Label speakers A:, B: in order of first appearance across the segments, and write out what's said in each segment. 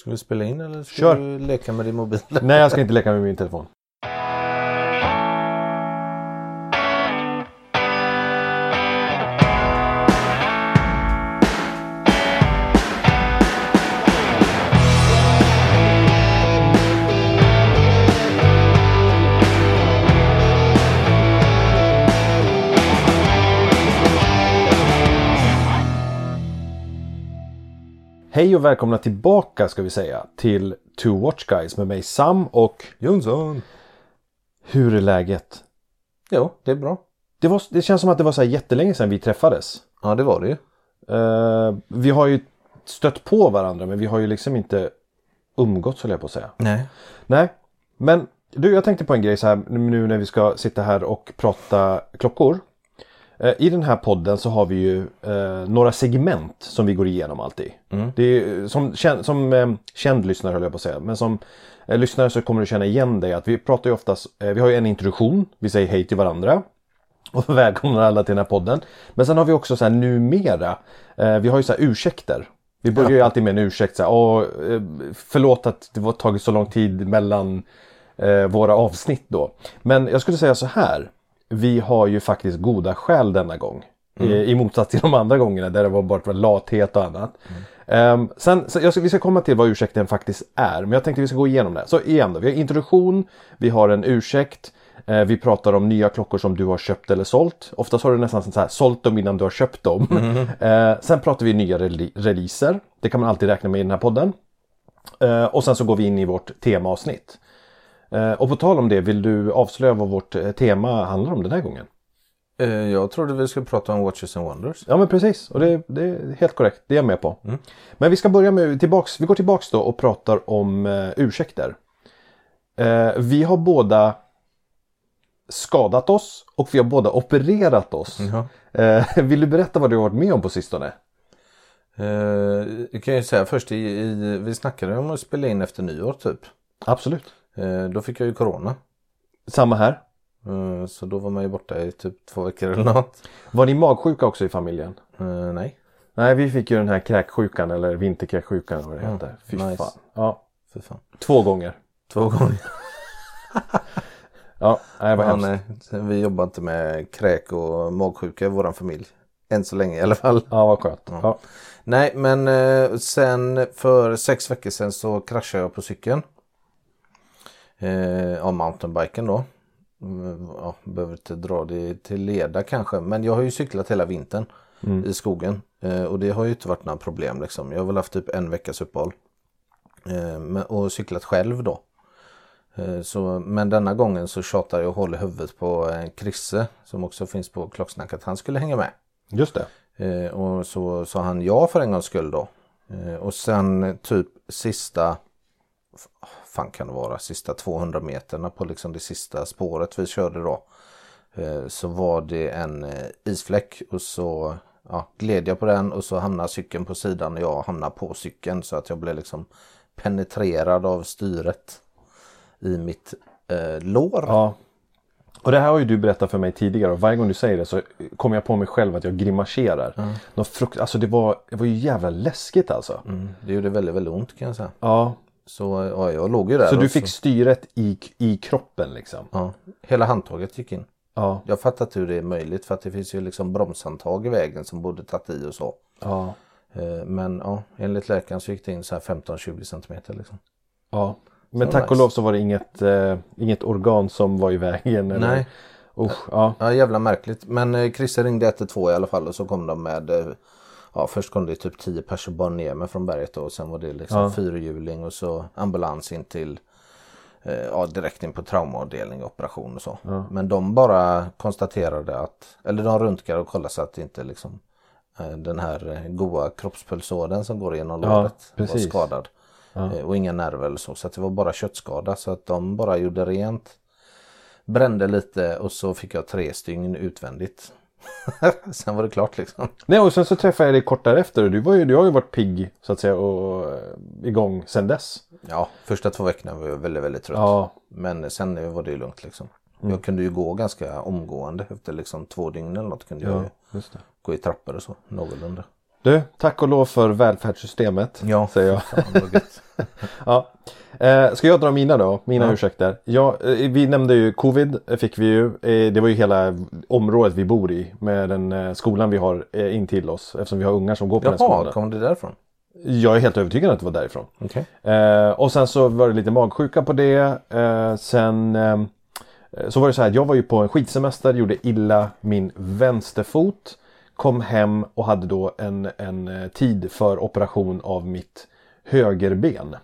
A: Ska vi spela in eller ska
B: Kör.
A: du leka med din mobil?
B: Nej, jag ska inte leka med min telefon. Hej och välkomna tillbaka ska vi säga till Two Watch Guys med mig Sam och
A: Jonsson.
B: hur är läget?
A: Jo, det är bra.
B: Det, var, det känns som att det var så här jättelänge sedan vi träffades.
A: Ja, det var det ju.
B: Eh, vi har ju stött på varandra men vi har ju liksom inte umgåtts höll jag på att säga.
A: Nej.
B: Nej, men du jag tänkte på en grej så här nu när vi ska sitta här och prata klockor. Eh, I den här podden så har vi ju eh, några segment som vi går igenom alltid. Det är, eh, som som eh, känd lyssnare höll jag på att säga. Men som eh, lyssnare så kommer du känna igen dig att vi pratar ju oftast, eh, vi har ju en introduktion, vi säger hej till varandra. Och välkomnar alla till den här podden. Men sen har vi också så här numera, vi har ju så här ursäkter. Vi börjar ju alltid med en ursäkt så här, eh, förlåt att det var tagit så lång tid mellan våra avsnitt då. Men jag skulle säga så här. Vi har ju faktiskt goda skäl denna gång. I, I motsats till de andra gångerna där det var bara lathet och annat. Ehm, sen, så ska, vi ska komma till vad ursäkten faktiskt är. Men jag tänkte vi ska gå igenom det. Så igen då, vi har introduktion, vi har en ursäkt. Eh, vi pratar om nya klockor som du har köpt eller sålt. Oftast har du nästan så här, sålt dem innan du har köpt dem. Eh, sen pratar vi nya rele- releaser. Det kan man alltid räkna med i den här podden. Eh, och sen så går vi in i vårt temaavsnitt. Eh, och på tal om det, vill du avslöja vad vårt eh, tema handlar om den här gången?
A: Eh, Jag trodde vi skulle prata om Watches and Wonders.
B: Ja men precis, och det, det är helt korrekt. Det är jag med på. Men vi ska börja med, tillbaks, vi går tillbaks då och pratar om eh, ursäkter. Eh, vi har båda skadat oss och vi har båda opererat oss.
A: Ja.
B: Eh, vill du berätta vad du har varit med om på sistone?
A: Eh, Jag kan ju säga först, i, i, vi snackade om att spela in efter nyår typ.
B: Absolut.
A: Eh, Då fick jag ju corona.
B: Samma här.
A: Eh, Så då var man ju borta i typ två veckor eller något.
B: Var ni magsjuka också i familjen?
A: Eh, Nej,
B: Nej, vi fick ju den här kräksjukan eller vinterkräksjukan vad det heter. Fy
A: nice.
B: fan. Ja,
A: för fan.
B: två gånger.
A: Två gånger.
B: Ja, nej, vad
A: Ja,
B: hemskt.
A: nej. Vi jobbar inte med kräk och magsjuka i våran familj. Än så länge i alla fall.
B: Ja, vad skönt. Ja.
A: Nej, men sen för sex veckor sedan så kraschade jag på cykeln. Eh, av mountainbiken då. Mm, Ja, behöver inte dra det till leda kanske. Men jag har ju cyklat hela vintern i skogen. Eh, och det har ju inte varit några problem liksom. Jag har väl haft typ en veckas uppehåll. Eh, och cyklat själv då. Eh, Så, men denna gången så tjatar jag och håller huvudet på eh, Krisse som också finns på klocksnack att han skulle hänga med.
B: Just det.
A: Eh, och så sa han ja för en gångs skull då. Eh, och sen eh, typ sista, fan kan det vara, sista 200 meterna på liksom det sista spåret vi körde då. Eh, så var det en eh, isfläck och så ja, gled jag på den och så hamnade cykeln på sidan och jag hamnade på cykeln så att jag blev liksom penetrerad av styret i mitt eh, lår.
B: Ja. Och det här har ju du berättat för mig tidigare och varje gång du säger det så kommer jag på mig själv att jag grimaserar. Mm. Frukt... Alltså det var, det var ju jävla läskigt alltså.
A: Mm, det gjorde väldigt, väldigt ont kan jag säga.
B: Ja.
A: Så ja, jag låg ju där.
B: Så
A: och
B: du fick styret i, i kroppen liksom?
A: Ja, hela handtaget gick in.
B: Ja.
A: Jag fattar inte hur det är möjligt för att det finns ju liksom bromshandtag i vägen som borde tagit i och så.
B: Ja.
A: Eh, Men ja, enligt läkaren så gick det in så här 15-20 centimeter liksom.
B: ja. Men
A: Så
B: tack och
A: nice.
B: lov så var det inget, eh, inget organ som var i vägen. Eller...
A: Nej.
B: Usch, ja.
A: Ja, jävla märkligt. Men eh, Christer ringde 112 i alla fall och så kom de med eh, Ja, först kom det typ 10 personer bara ner mig från berget då, och sen var det liksom
B: Ja.
A: fyrhjuling och så ambulans in till eh, Ja, direkt in på traumaavdelning, operation och så. Men de bara konstaterade att, eller de röntgade och kollade så att det inte liksom eh, den här eh, goa kroppspulsådern som går genom
B: Ja,
A: låret var skadad. Eh, Och inga nerver eller så. Så att det var bara köttskada. Så att de bara gjorde rent. Brände lite och så fick jag tre stygn utvändigt. Sen var det klart liksom.
B: Nej och sen så träffade jag dig kort därefter och du, var ju, du har ju varit pigg så att säga och eh, igång sen dess.
A: Ja, första två veckorna var jag väldigt, väldigt trött.
B: Ja.
A: Men sen var det ju lugnt liksom. Jag kunde ju gå ganska omgående efter liksom två dygn eller något kunde jag
B: Ja, det.
A: gå i trappor och så någorlunda.
B: Du, tack och lov för välfärdssystemet.
A: Ja,
B: säger jag.
A: Fan.
B: Ja. Eh, ska jag dra mina då? Mina
A: Ja.
B: ursäkter. Ja, eh, vi nämnde ju covid eh, fick vi ju. Eh, det var ju hela området vi bor i med den skolan vi har eh, in till oss. Eftersom vi har ungar som går på den
A: Jaha,
B: skolan.
A: kom det därifrån?
B: Jag är helt övertygad att det var därifrån. Eh, och sen så var det lite magsjuka på det. Sen så var det så här, jag var ju på en skidsemester, gjorde illa min vänsterfot. Kom hem och hade då en, en eh, tid för operation av mitt högerben.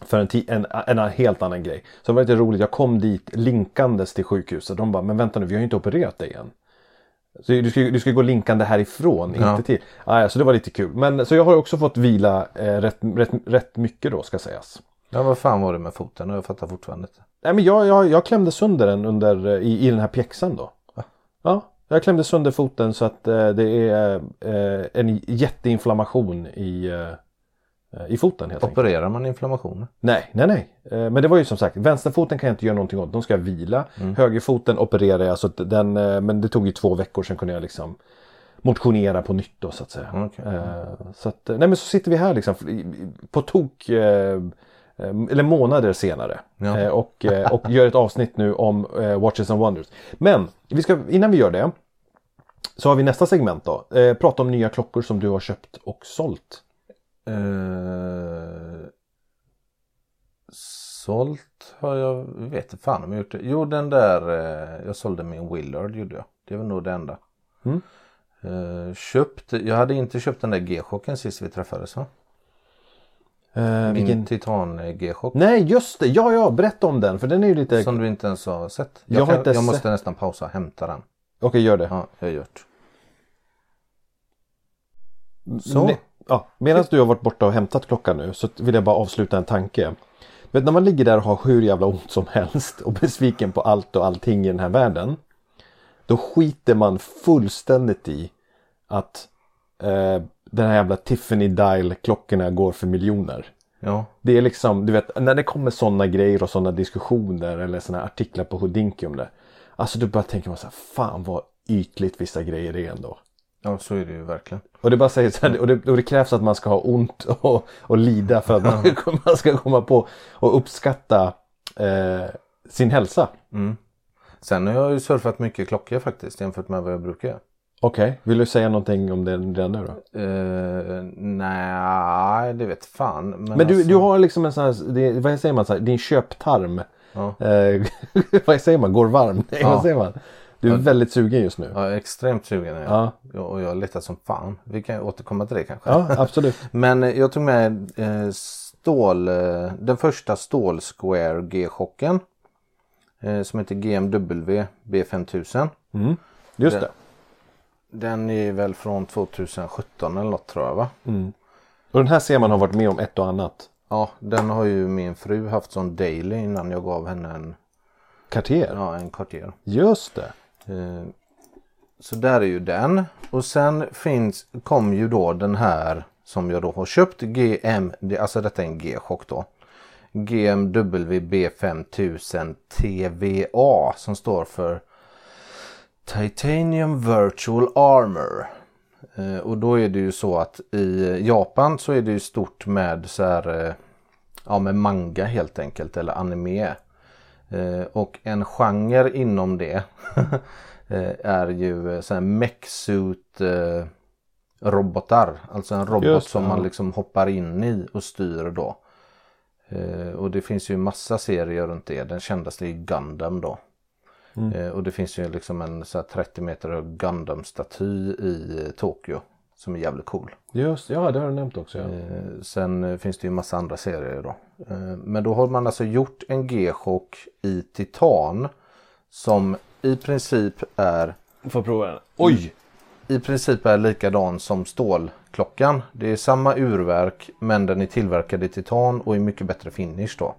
B: För en, en, en helt annan grej. Så det var lite roligt, jag kom dit linkandes till sjukhuset. De bara, men vänta nu, vi har ju inte opererat dig än. Så du ska, du ska gå linkande härifrån,
A: Ja.
B: inte till. Ah, ja, så det var lite kul. Men så jag har också fått vila eh, rätt, rätt, rätt mycket då ska sägas.
A: Ja, vad fan var det med foten? Jag fattar fortfarande inte.
B: Nej men jag, jag, jag klämde sönder den under, eh, i, i den här pjäxan då. Ja, jag klämde sönder foten så att eh, det är eh, en jätteinflammation i, eh, i foten helt enkelt.
A: Opererar man inflammationer?
B: Nej, nej, nej. Eh, Men det var ju som sagt, vänsterfoten kan jag inte göra någonting åt. De ska vila. Högerfoten opererar jag så den, eh, men det tog ju två veckor sen kunde jag liksom motionera på nytt då så att säga.
A: Okej.
B: Eh, Så att, nej men så sitter vi här liksom på tok eller månader senare
A: Ja.
B: och, och gör ett avsnitt nu om Watches and Wonders. Men vi ska, innan vi gör det så har vi nästa segment då. Eh, prata om nya klockor som du har köpt och sålt.
A: Eh, sålt har jag, vet inte fan om jag gjort det. Jo den där, eh, jag sålde min Willard gjorde jag. Det var nog det enda.
B: Mm.
A: Eh, köpt, jag hade inte köpt den där G-chocken sist vi träffades va?
B: Eh,
A: Min
B: vilken...
A: Titan G-chock.
B: Nej just det, ja ja berätta om den för den är ju lite...
A: Som du inte ens har sett.
B: Jag
A: Jag, kan, jag måste nästan pausa och hämta den.
B: Okej gör det.
A: Ja, jag har gjort. Så.
B: Ne- Ja, Medan du har varit borta och hämtat klockan nu så vill jag bara avsluta en tanke. Vet, när man ligger där och har hur jävla ont som helst och besviken på allt och allting i den här världen. Då skiter man fullständigt i att eh, den här jävla Tiffany Dial klockorna går för miljoner.
A: Ja.
B: Det är liksom, du vet, när det kommer sådana grejer och sådana diskussioner eller sådana artiklar på Houdinki om det. Alltså då bara tänker man så här, fan vad ytligt vissa grejer är ändå.
A: ja, så är det ju verkligen.
B: Och det bara säger så här, och det, och det krävs att man ska ha ont och, och lida för att man, man ska komma på och uppskatta eh, sin hälsa.
A: Mm. Sen har jag ju surfat mycket klockor faktiskt jämfört med vad jag brukar göra.
B: Okej, vill du säga någonting om det redan nu då?
A: Uh, nej, det vet fan. Men,
B: Men du,
A: alltså,
B: du har liksom en sån här, det, vad säger man, så här, din köptarm.
A: Ja.
B: Eh, vad säger man, går varm? Nej,
A: Ja.
B: vad säger man? Du är väldigt sugen just nu.
A: Är extremt sugen. är jag.
B: Ja.
A: Ja, Och jag har letat som fan. Vi kan återkomma till det kanske.
B: Ja, absolut.
A: Men eh, jag tog med eh, stål, den första stål Square G-chocken. Eh, som heter GMW B5000.
B: Mm. Just det.
A: Den är väl från 2017 eller något tror jag va?
B: Och den här ser man har varit med om ett och annat.
A: Ja, den har ju min fru haft som daily innan jag gav henne en,
B: Cartier.
A: ja, en Cartier.
B: Just det.
A: Eh, Så där är ju den. Och sen finns, kom ju då den här som jag då har köpt. GM, alltså detta är en G-chock då. GMW B5000 TVA som står för Titanium Virtual Armor. Eh, Och då är det ju så att i Japan så är det ju stort med så här, eh, ja med manga helt enkelt eller anime. Eh, Och en genre inom det är ju så här mechsuit robotar. Alltså en robot som man liksom hoppar in i och styr då. Och det finns ju massa serier runt det. Den kändaste är Gundam då.
B: Mm.
A: Eh, Och det finns ju liksom en så här 30 meter hög Gundam-staty i Tokyo. Som är jävligt cool.
B: Just ja det har du nämnt också. Ja.
A: Eh, Sen eh, finns det ju massa andra serier då. Eh, Men då har man alltså gjort en G-chock i titan. Som i princip är
B: Får prova den. Oj!
A: i princip är likadan som stålklockan. Det är samma urverk men den är tillverkad i titan och i mycket bättre finish då.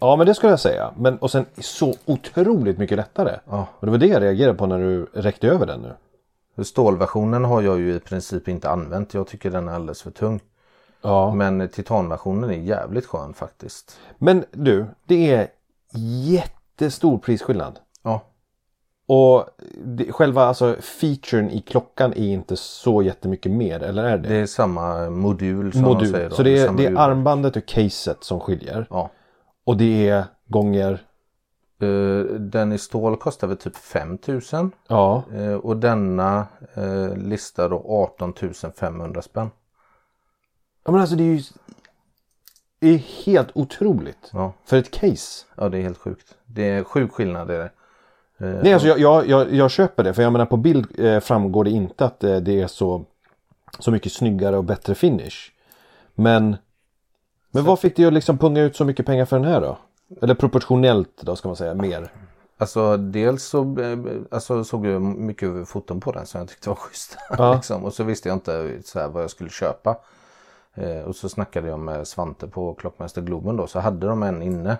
B: Ja men det skulle jag säga. Men och sen så otroligt mycket lättare.
A: Ja.
B: Och det var det jag reagerade på när du räckte över den nu.
A: Stålversionen har jag ju i princip inte använt. Jag tycker den är alldeles för tung.
B: Ja.
A: Men titanversionen är jävligt skön faktiskt.
B: Men du, det är jättestor prisskillnad.
A: Ja,
B: Och det, själva alltså featuren i klockan är inte så jättemycket mer, eller är det?
A: Det är samma modul som man
B: Modul.
A: säger. Då.
B: Så det är, det är armbandet och caset som skiljer.
A: Ja.
B: Och det är gånger,
A: Eh, den i stål kostar väl typ 5000
B: ja,
A: uh, och denna uh, listar då 18 500 spänn.
B: ja men alltså det är ju det är helt otroligt.
A: Ja.
B: För ett case.
A: ja, det är helt sjukt. Det är sjuk skillnad. Är det. Eh,
B: Nej, alltså jag, jag, jag, jag köper det. För jag menar på bild eh, framgår det inte att eh, det är så, så mycket snyggare och bättre finish. Men, men vad fick dig att liksom punga ut så mycket pengar för den här då? Eller proportionellt då ska man säga mer.
A: Alltså dels så eh, alltså, såg jag mycket foton på den som jag tyckte var schyssta.
B: Ja.
A: liksom. Och så visste jag inte så här, vad jag skulle köpa. Eh, och så snackade jag med Svante på Klockmäster Globen då. Så hade de en inne.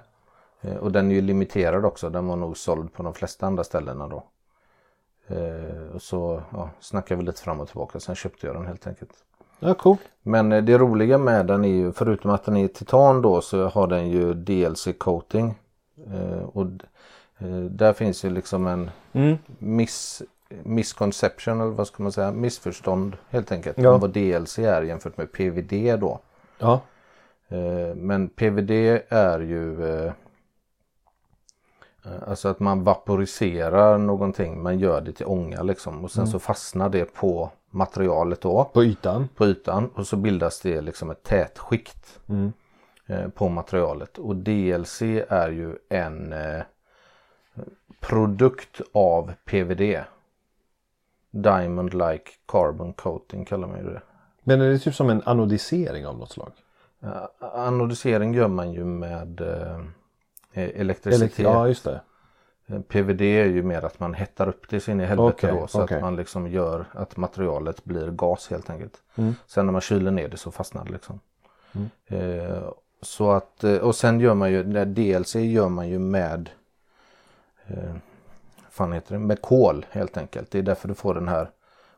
A: Eh, och den är ju limiterad också. Den var nog såld på de flesta andra ställena då. Eh, och så ja, snackade vi lite fram och tillbaka. Sen köpte jag den helt enkelt.
B: Ja, cool.
A: Men eh, det roliga med den är ju förutom att den är titan då så har den ju DLC coating. Eh, och eh, där finns ju liksom en
B: Mm.
A: miss, misconception eller vad ska man säga, missförstånd helt enkelt.
B: Ja.
A: Om vad DLC är jämfört med PVD då.
B: Ja.
A: Men PVD är ju Alltså att man vaporiserar någonting, man gör det till ånga liksom och sen
B: Mm.
A: så fastnar det på materialet då
B: På ytan.
A: på ytan och så bildas det liksom ett tätskikt
B: Mm.
A: eh, på materialet. Och DLC är ju en eh, produkt av PVD. Diamond like carbon coating kallar man ju det.
B: Men är det typ som en anodisering av något slag?
A: Eh, anodisering gör man ju med eh, elektricitet.
B: Elektri- ja, just det.
A: Eh, PVD är ju mer att man hettar upp det så in i helvete
B: Okej,
A: då. Så
B: okej.
A: att man liksom gör att materialet blir gas helt enkelt.
B: Mm.
A: Sen när man kyler ner det så fastnar det liksom. Eh, så att, eh, och sen gör man ju, DLC gör man ju med eh, fan heter det, med kol helt enkelt. Det är därför du får den här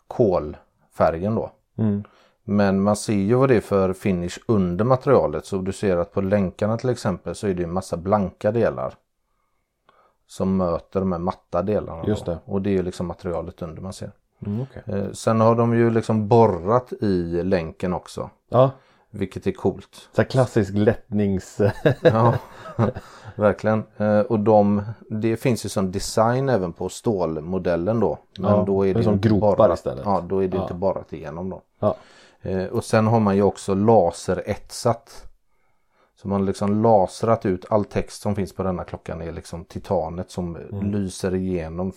A: kolfärgen då.
B: Mm.
A: Men man ser ju vad det är för finish under materialet. Så du ser att på länkarna till exempel så är det en massa blanka delar. Som möter de här matta delarna.
B: Just det.
A: Och det är liksom materialet under man ser.
B: Mm, okej.
A: Eh, sen har de ju liksom borrat i länken också.
B: Ja,
A: Vilket är coolt.
B: så klassisk lättnings...
A: Ja, verkligen. Eh, och de, det finns ju som design även på stålmodellen då. Men
B: Ja,
A: då är
B: det
A: det
B: som gropar
A: borrat.
B: istället.
A: Ja, då är det
B: Ja.
A: inte borrat igenom då.
B: ja.
A: Eh, och sen har man ju också laseretsat. Så man har liksom lasrat ut all text som finns på denna klockan är liksom titanet som
B: Mm.
A: lyser igenom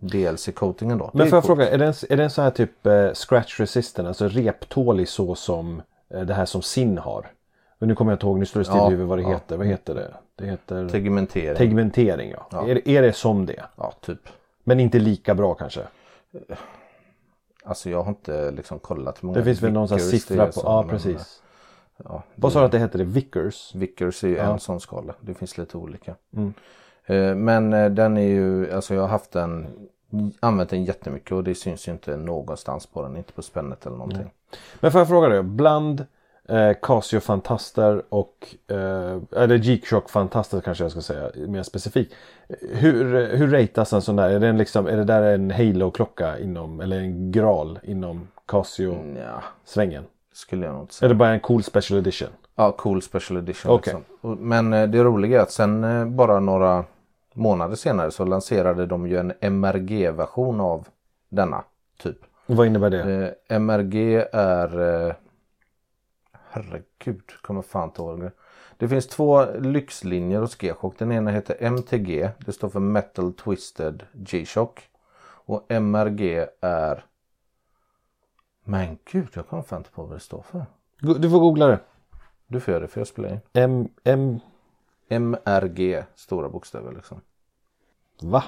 A: DLC-coatingen då.
B: Men får jag fråga, är den, är den så här typ eh, scratch resistant, alltså reptålig så som eh, det här som Sin har? Men nu kommer jag inte ihåg, nu står det still
A: Ja,
B: vad det
A: ja.
B: heter. Vad heter det? Det heter
A: Tegmentering.
B: tegmentering ja.
A: Ja.
B: Är, är det som det?
A: ja, typ.
B: Men inte lika bra kanske?
A: Alltså jag har inte liksom kollat hur många
B: Det finns väl någon sån siffra på, ja precis.
A: Ja,
B: Vad sa du att det hette? Det? Vickers?
A: Vickers är ju
B: Ja.
A: en sån skala. Det finns lite olika.
B: Mm.
A: Eh, Men eh, den är ju, alltså jag har haft den, använt den jättemycket och det syns ju inte någonstans på den. Inte på spännet eller någonting.
B: Men får jag fråga dig, bland eh, Casio Fantaster och eh, eller G-Shock Fantaster kanske jag ska säga mer specifikt. Hur, hur ratas en sån där? Är, den liksom, är det där en Halo-klocka inom eller en Graal inom Casio-svängen?
A: Ja, skulle jag nog säga.
B: Eller bara en cool special edition?
A: Ja, cool special edition.
B: Okej.
A: Liksom. Men eh, det roliga är att sen eh, bara några månader senare så lanserade de ju en MRG-version av denna typ.
B: Vad innebär det?
A: Eh, MRG är... Herregud, kommer fan inte ihåg det. Det finns två lyxlinjer hos G-Shock. Den ena heter MTG. Det står för Metal Twisted G-Shock. Och MRG är... Men gud, jag kommer fan inte på vad det står för.
B: Du får googla det.
A: Du får göra det för jag spelar in.
B: M, M,
A: MRG, stora bokstäver liksom.
B: va?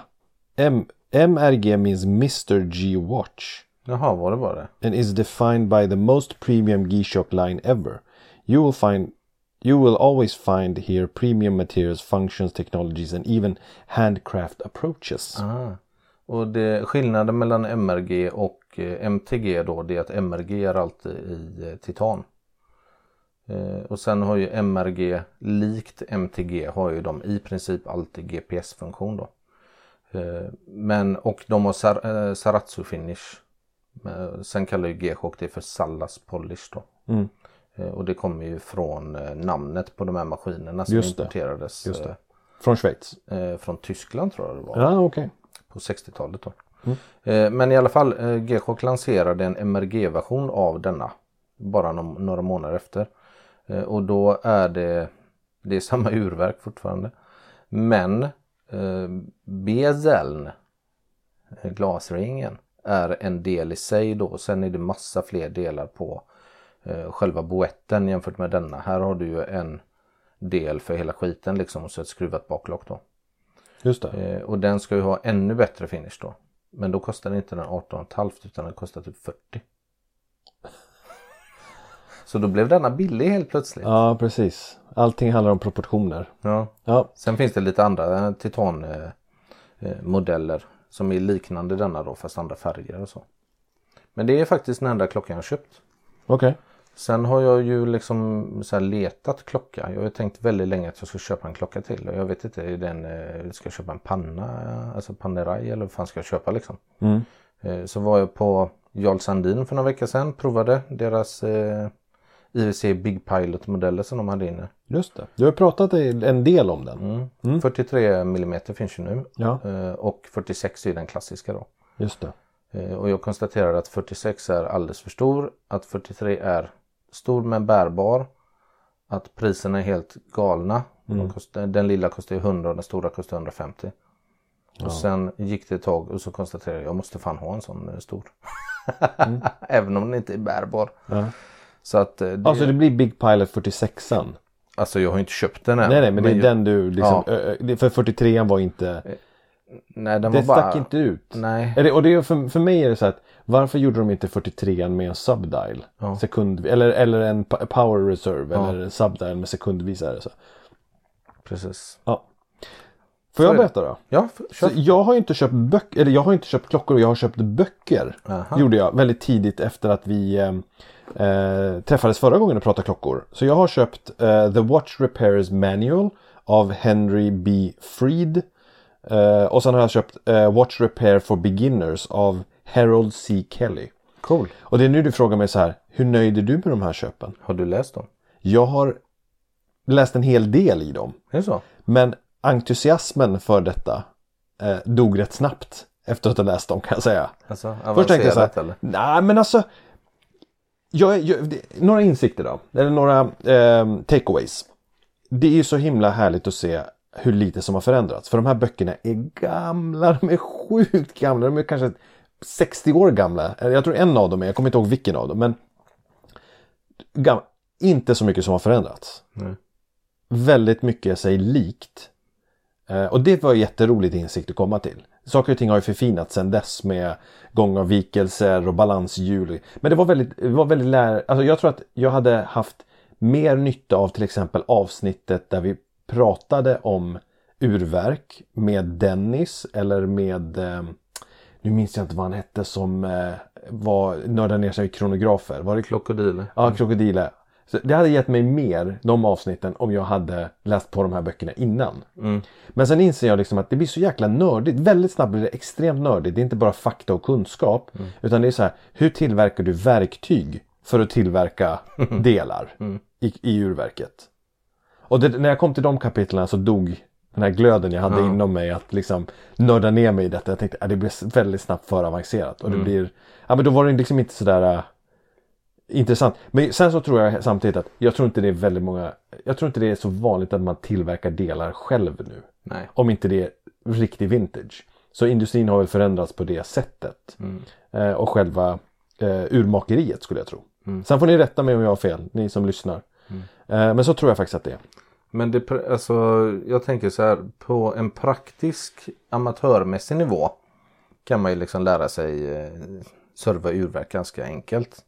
B: M, MRG means Mr G Watch.
A: Jaha, var det bara det?
B: and is defined by the most premium G-Shock line ever. You will find you will always find here premium materials, functions, technologies and even handcraft approaches.
A: Ah. Och det, skillnaden mellan MRG och eh, MTG då det är att MRG är alltid i eh, titan. Eh, och sen har ju MRG likt MTG har ju de i princip alltid GPS-funktion då. Eh, Men och de har sar, eh, Saratsu finish. Sen kallar ju G-Shock det för Sallas polish då.
B: Mm.
A: Eh, Och det kommer ju från eh, namnet på de här maskinerna som
B: Just
A: importerades
B: Just det. Från Schweiz?
A: eh, eh, från Tyskland tror jag det var.
B: Ja, okej.
A: på 60-talet då. Eh, Men i alla fall, eh, G-Shock lanserade en MRG-version av denna bara några månader efter. Eh, Och då är det, det är samma urverk fortfarande. Men eh, bezeln, eh, glasringen, är en del i sig då. Sen är det massa fler delar på eh, själva boetten jämfört med denna. Här har du ju en del för hela skiten liksom och så ett skruvat baklock då.
B: Just det.
A: Eh, och den ska ju ha ännu bättre finish då. Men då kostar den inte den 18,5 utan den kostar typ 40. Så då blev denna billig helt plötsligt.
B: Ja, precis. Allting handlar om proportioner.
A: Ja.
B: Ja,
A: Sen finns det lite andra titanmodeller eh, eh, som är liknande denna då fast andra färger och så. Men det är faktiskt den enda klockan jag köpt.
B: okej.
A: Sen har jag ju liksom så letat klocka. Jag har tänkt väldigt länge att jag ska köpa en klocka till. Och jag vet inte, är den, eh, ska jag köpa en panna, alltså Panerai eller vad fan ska jag köpa liksom?
B: Mm.
A: Eh, Så var jag på Jarl Sandin för några veckor sedan. Provade deras eh, IWC Big Pilot modeller som de hade inne.
B: Just det. Du har pratat en del om den.
A: Mm. 43 mm finns ju nu.
B: Ja,
A: Eh, Och 46 är den klassiska då.
B: just det.
A: Eh, Och jag konstaterar att 46 är alldeles för stor. Att 43 är stor men bärbar. Att priserna är helt galna. De kostar, den lilla kostar ju 100 och den stora kostar 150. Och sen gick det ett tag och så konstaterade jag jag måste fan ha en sån eh, stor. Även om den inte är bärbar.
B: Ja.
A: Så att eh, det,
B: Alltså det blir Big Pilot 46an.
A: alltså jag har inte köpt den än.
B: Nej, nej, men det är
A: jag-
B: den du liksom.
A: Ja.
B: För 43an var inte.
A: Nej, den
B: Det
A: var bara...
B: stack inte ut.
A: Nej.
B: Det, och det är för, för mig är det så att varför gjorde de inte 43an med en subdial?
A: Ja.
B: Sekund, eller, eller en power reserve
A: Ja.
B: eller en subdial med sekundvisare. Så.
A: Precis.
B: Ja. Får jag berätta då?
A: Ja, f-
B: Så
A: kör.
B: jag har inte köpt böcker, eller jag har inte köpt klockor, jag har köpt böcker.
A: Aha.
B: Gjorde jag väldigt tidigt efter att vi eh, eh, träffades förra gången och pratade klockor. Så jag har köpt eh, The Watch Repairers Manual av Henry B. Freed. Eh, och sen har jag köpt eh, Watch Repair for Beginners av Harold C. Kelly.
A: Cool.
B: Och det är nu du frågar mig så här, hur nöjd är du med de här köpen?
A: Har du läst dem?
B: Jag har läst en hel del i dem.
A: Är det så?
B: Men entusiasmen för detta eh, dog rätt snabbt efter att ha läst dem kan jag säga.
A: Alltså,
B: Först tänkte jag så här, nej men alltså. Jag, jag, det, några insikter då, eller några eh, takeaways. Det är ju så himla härligt att se hur lite som har förändrats. För de här böckerna är gamla, de är sjukt gamla. De är kanske 60 år gamla. Jag tror en av dem är, jag kommer inte ihåg vilken av dem. Men gam, inte så mycket som har förändrats.
A: Nej.
B: Väldigt mycket sig likt. Eh, och det var jätteroligt insikt att komma till. Saker och ting har ju förfinats sedan dess med gångavvikelser och balanshjul. Men det var väldigt, det var väldigt lär... Alltså jag tror att jag hade haft mer nytta av till exempel avsnittet där vi pratade om urverk med Dennis eller med eh, nu minns jag inte vad han hette som eh, var nördade ner sig i kronografer. Var det
A: Krokodiler.
B: Ja, Krokodile. Så det hade gett mig mer, de avsnitten, om jag hade läst på de här böckerna innan.
A: Mm.
B: Men sen inser jag liksom att det blir så jäkla nördigt. Väldigt snabbt blir det extremt nördigt. Det är inte bara fakta och kunskap. Utan det är så här, hur tillverkar du verktyg för att tillverka delar i, i urverket? Och det, när jag kom till de kapitlen så dog den här glöden jag hade inom mig att liksom nörda ner mig i detta. Jag tänkte att det blir väldigt snabbt för avancerat. Och det blir, ja men då var det liksom inte sådär äh, intressant. Men sen så tror jag samtidigt att jag tror inte det är väldigt många, jag tror inte det är så vanligt att man tillverkar delar själv nu.
A: Nej.
B: Om inte det är riktig vintage. Så industrin har väl förändrats på det sättet. Eh, och själva eh, urmakeriet skulle jag tro. Sen får ni rätta mig om jag har fel, ni som lyssnar. Eh, men så tror jag faktiskt att det är.
A: Men det, alltså, jag tänker så här på en praktisk amatörmässig nivå kan man ju liksom lära sig eh, serva urverk ganska enkelt.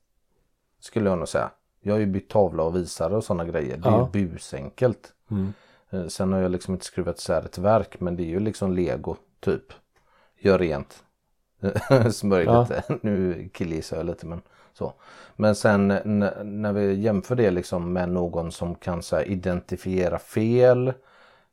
A: Skulle jag nog säga. Jag har ju bytt tavla och visare och sådana grejer. Det är
B: Ja.
A: ju busenkelt. Eh, Sen har jag liksom inte skruvat isär ett verk men det är ju liksom lego typ. Gör rent. Smörj
B: Ja.
A: lite. Nu killgissar jag lite men så. Men sen n- när vi jämför det liksom med någon som kan så här, identifiera fel.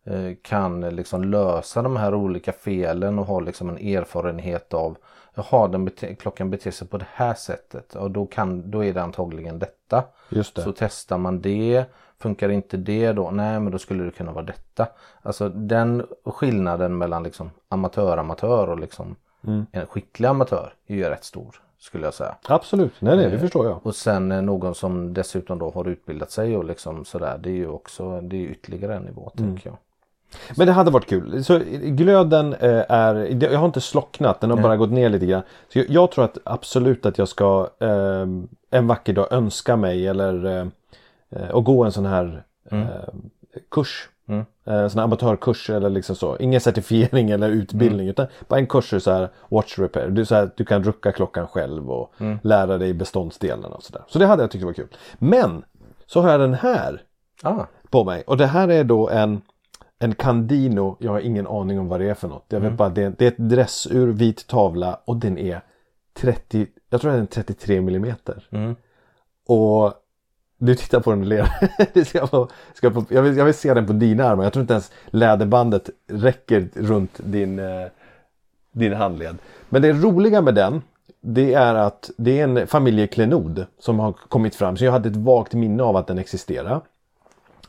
A: eh, kan liksom lösa de här olika felen och har liksom en erfarenhet av Jaha, den bete klockan beter sig på det här sättet och då, kan, då är det antagligen detta.
B: Just det.
A: Så testar man det. Funkar inte det då? Nej men då skulle det kunna vara detta. Alltså den skillnaden mellan liksom amatör-amatör och liksom
B: Mm.
A: en skicklig amatör är ju rätt stor skulle jag säga.
B: Absolut, nej nej det förstår jag.
A: Och sen eh, någon som dessutom då har utbildat sig och liksom sådär. Det är ju också det är ytterligare en nivå
B: Mm.
A: tänker jag.
B: Men det hade varit kul. Så glöden eh, är, jag har inte slocknat, den har bara gått ner lite grann. Så jag, jag tror att absolut att jag ska eh, en vacker dag önska mig eller eh, eh, och gå en sån här eh, kurs.
A: Mm.
B: Eh, sån här amatörkurs eller liksom så. Ingen certifiering eller utbildning utan bara en kurs så här watch repair. Du, så här, du kan rucka klockan själv och lära dig beståndsdelarna och sådär. Så det hade jag tyckt var kul. Men så har jag den här
A: Ah,
B: på mig. Och det här är då en, en Candino. Jag har ingen aning om vad det är för något. Jag vet bara att det, är- det är ett dressur, vit tavla och den är 30, jag tror den är 33 millimeter.
A: mm.
B: Och du tittar på den och ler. Det ska få, ska få, jag, vill, jag vill se den på dina armar. Jag tror inte ens läderbandet räcker runt din, eh, din handled. Men det roliga med den det är att det är en familjeklenod som har kommit fram. Så jag hade ett vagt minne av att den existerar.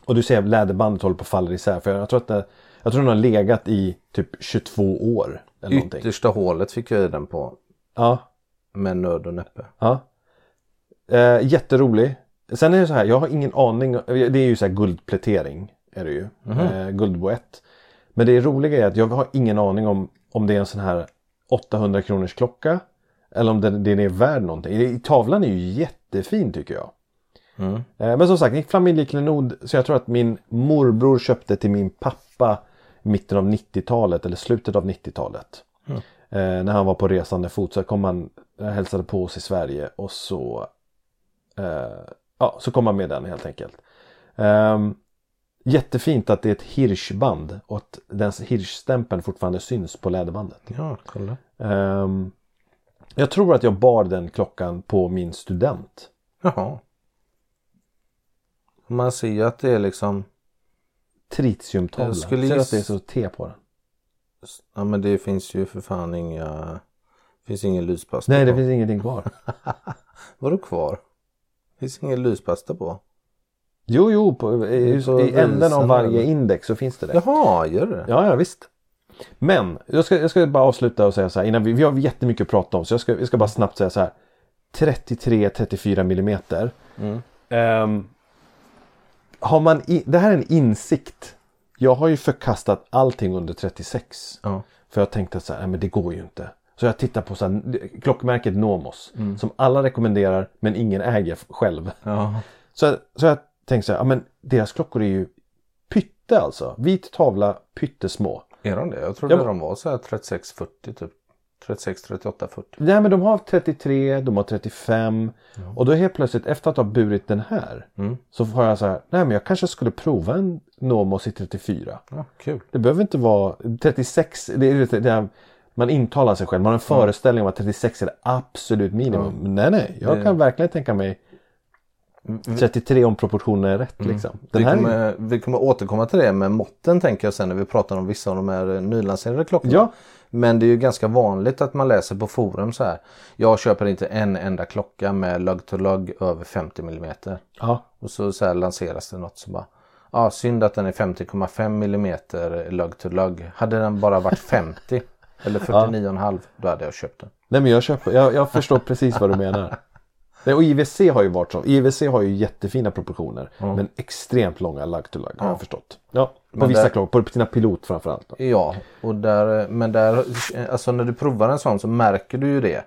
B: Och du ser läderbandet håller på att falla isär. För jag tror att det, jag tror den har legat i typ 22 år. Eller någonting.
A: Yttersta hålet fick jag i den på.
B: Ja,
A: Med nöd och näppe.
B: Ja. Eh, jätterolig. Sen är det så här, jag har ingen aning. Det är ju så här guldplätering. Är det ju. Eh, guldboett. Men det roliga är att jag har ingen aning om om det är en sån här 800 kronors klocka. Eller om den, den är värd någonting. I- Tavlan är ju jättefin tycker jag.
A: Mm.
B: Eh, Men som sagt, en familjeklenod. Så jag tror att min morbror köpte till min pappa mitten av 90-talet eller slutet av 90-talet.
A: Mm.
B: Eh, när han var på resande fot så kom han eh, hälsade på oss i Sverige och så eh, Ja, så kom han med den helt enkelt. Ehm, jättefint att det är ett hirschband och att den hirschstämpeln fortfarande syns på läderbandet.
A: Ja, kolla.
B: Ehm, jag tror att jag bar den klockan på min student.
A: Jaha. Man ser ju att det är liksom.
B: Tritiumtavla.
A: Jag skulle
B: Ser du att det är så T på den?
A: Ja men det finns ju för fan inga. Finns ingen lyspasta
B: Nej, det
A: på.
B: finns ingenting kvar.
A: Vadå kvar? Finns ingen lyspasta på.
B: Jo, jo, på, i,
A: på
B: i änden av varje index så finns det det.
A: Jaha, gör det?
B: Ja, ja visst. Men jag ska, jag ska bara avsluta och säga så här innan vi, vi har jättemycket att prata om så jag ska, jag ska bara snabbt säga så här. 33-34 millimeter.
A: Mm.
B: Ehm, har man i, det här är en insikt. Jag har ju förkastat allting under 36.
A: Ja.
B: För jag tänkte så här, men det går ju inte. Så jag tittar på så här, klockmärket Nomos. Som alla rekommenderar men ingen äger själv.
A: Ja.
B: Så, så jag tänkte så här, ja men deras klockor är ju pytte alltså. Vit tavla, pyttesmå.
A: Är de det? Jag trodde
B: Ja, men-
A: de var så här 36-40 typ. 36, 38, 40.
B: Nej men de har 33, de har 35. Och då helt plötsligt efter att ha burit den här.
A: Mm.
B: Så får jag så här, nej men jag kanske skulle prova en Nomos i 34.
A: Ja, kul.
B: Det behöver inte vara 36. Det är, det är, man intalar sig själv. Man har en föreställning om att 36 är det absolut minimum. Men Nej nej, jag kan verkligen tänka mig 33 om proportionerna är rätt liksom. Den
A: Vi
B: här
A: kommer, vi kommer återkomma till det med måtten tänker jag sen när vi pratar om vissa av de här eh, nylanserade klockorna.
B: Ja.
A: Men det är ju ganska vanligt att man läser på forum så här. Jag köper inte en enda klocka med lug to lug över 50 mm.
B: ja,
A: Och så, så lanseras det något som bara. Ja, synd att den är 50,5 mm lug to lug. Hade den bara varit 50 eller 49,5 då hade jag köpt den.
B: nej men jag köper, jag, jag förstår precis vad du menar. Nej, och IWC har ju varit så. IWC har ju jättefina proportioner. Men extremt långa lug to lug har jag förstått. Ja, på
A: Men
B: vissa
A: där-
B: klockor, på sina pilot framförallt. Då.
A: Ja, och där, men där, alltså när du provar en sån så märker du ju det.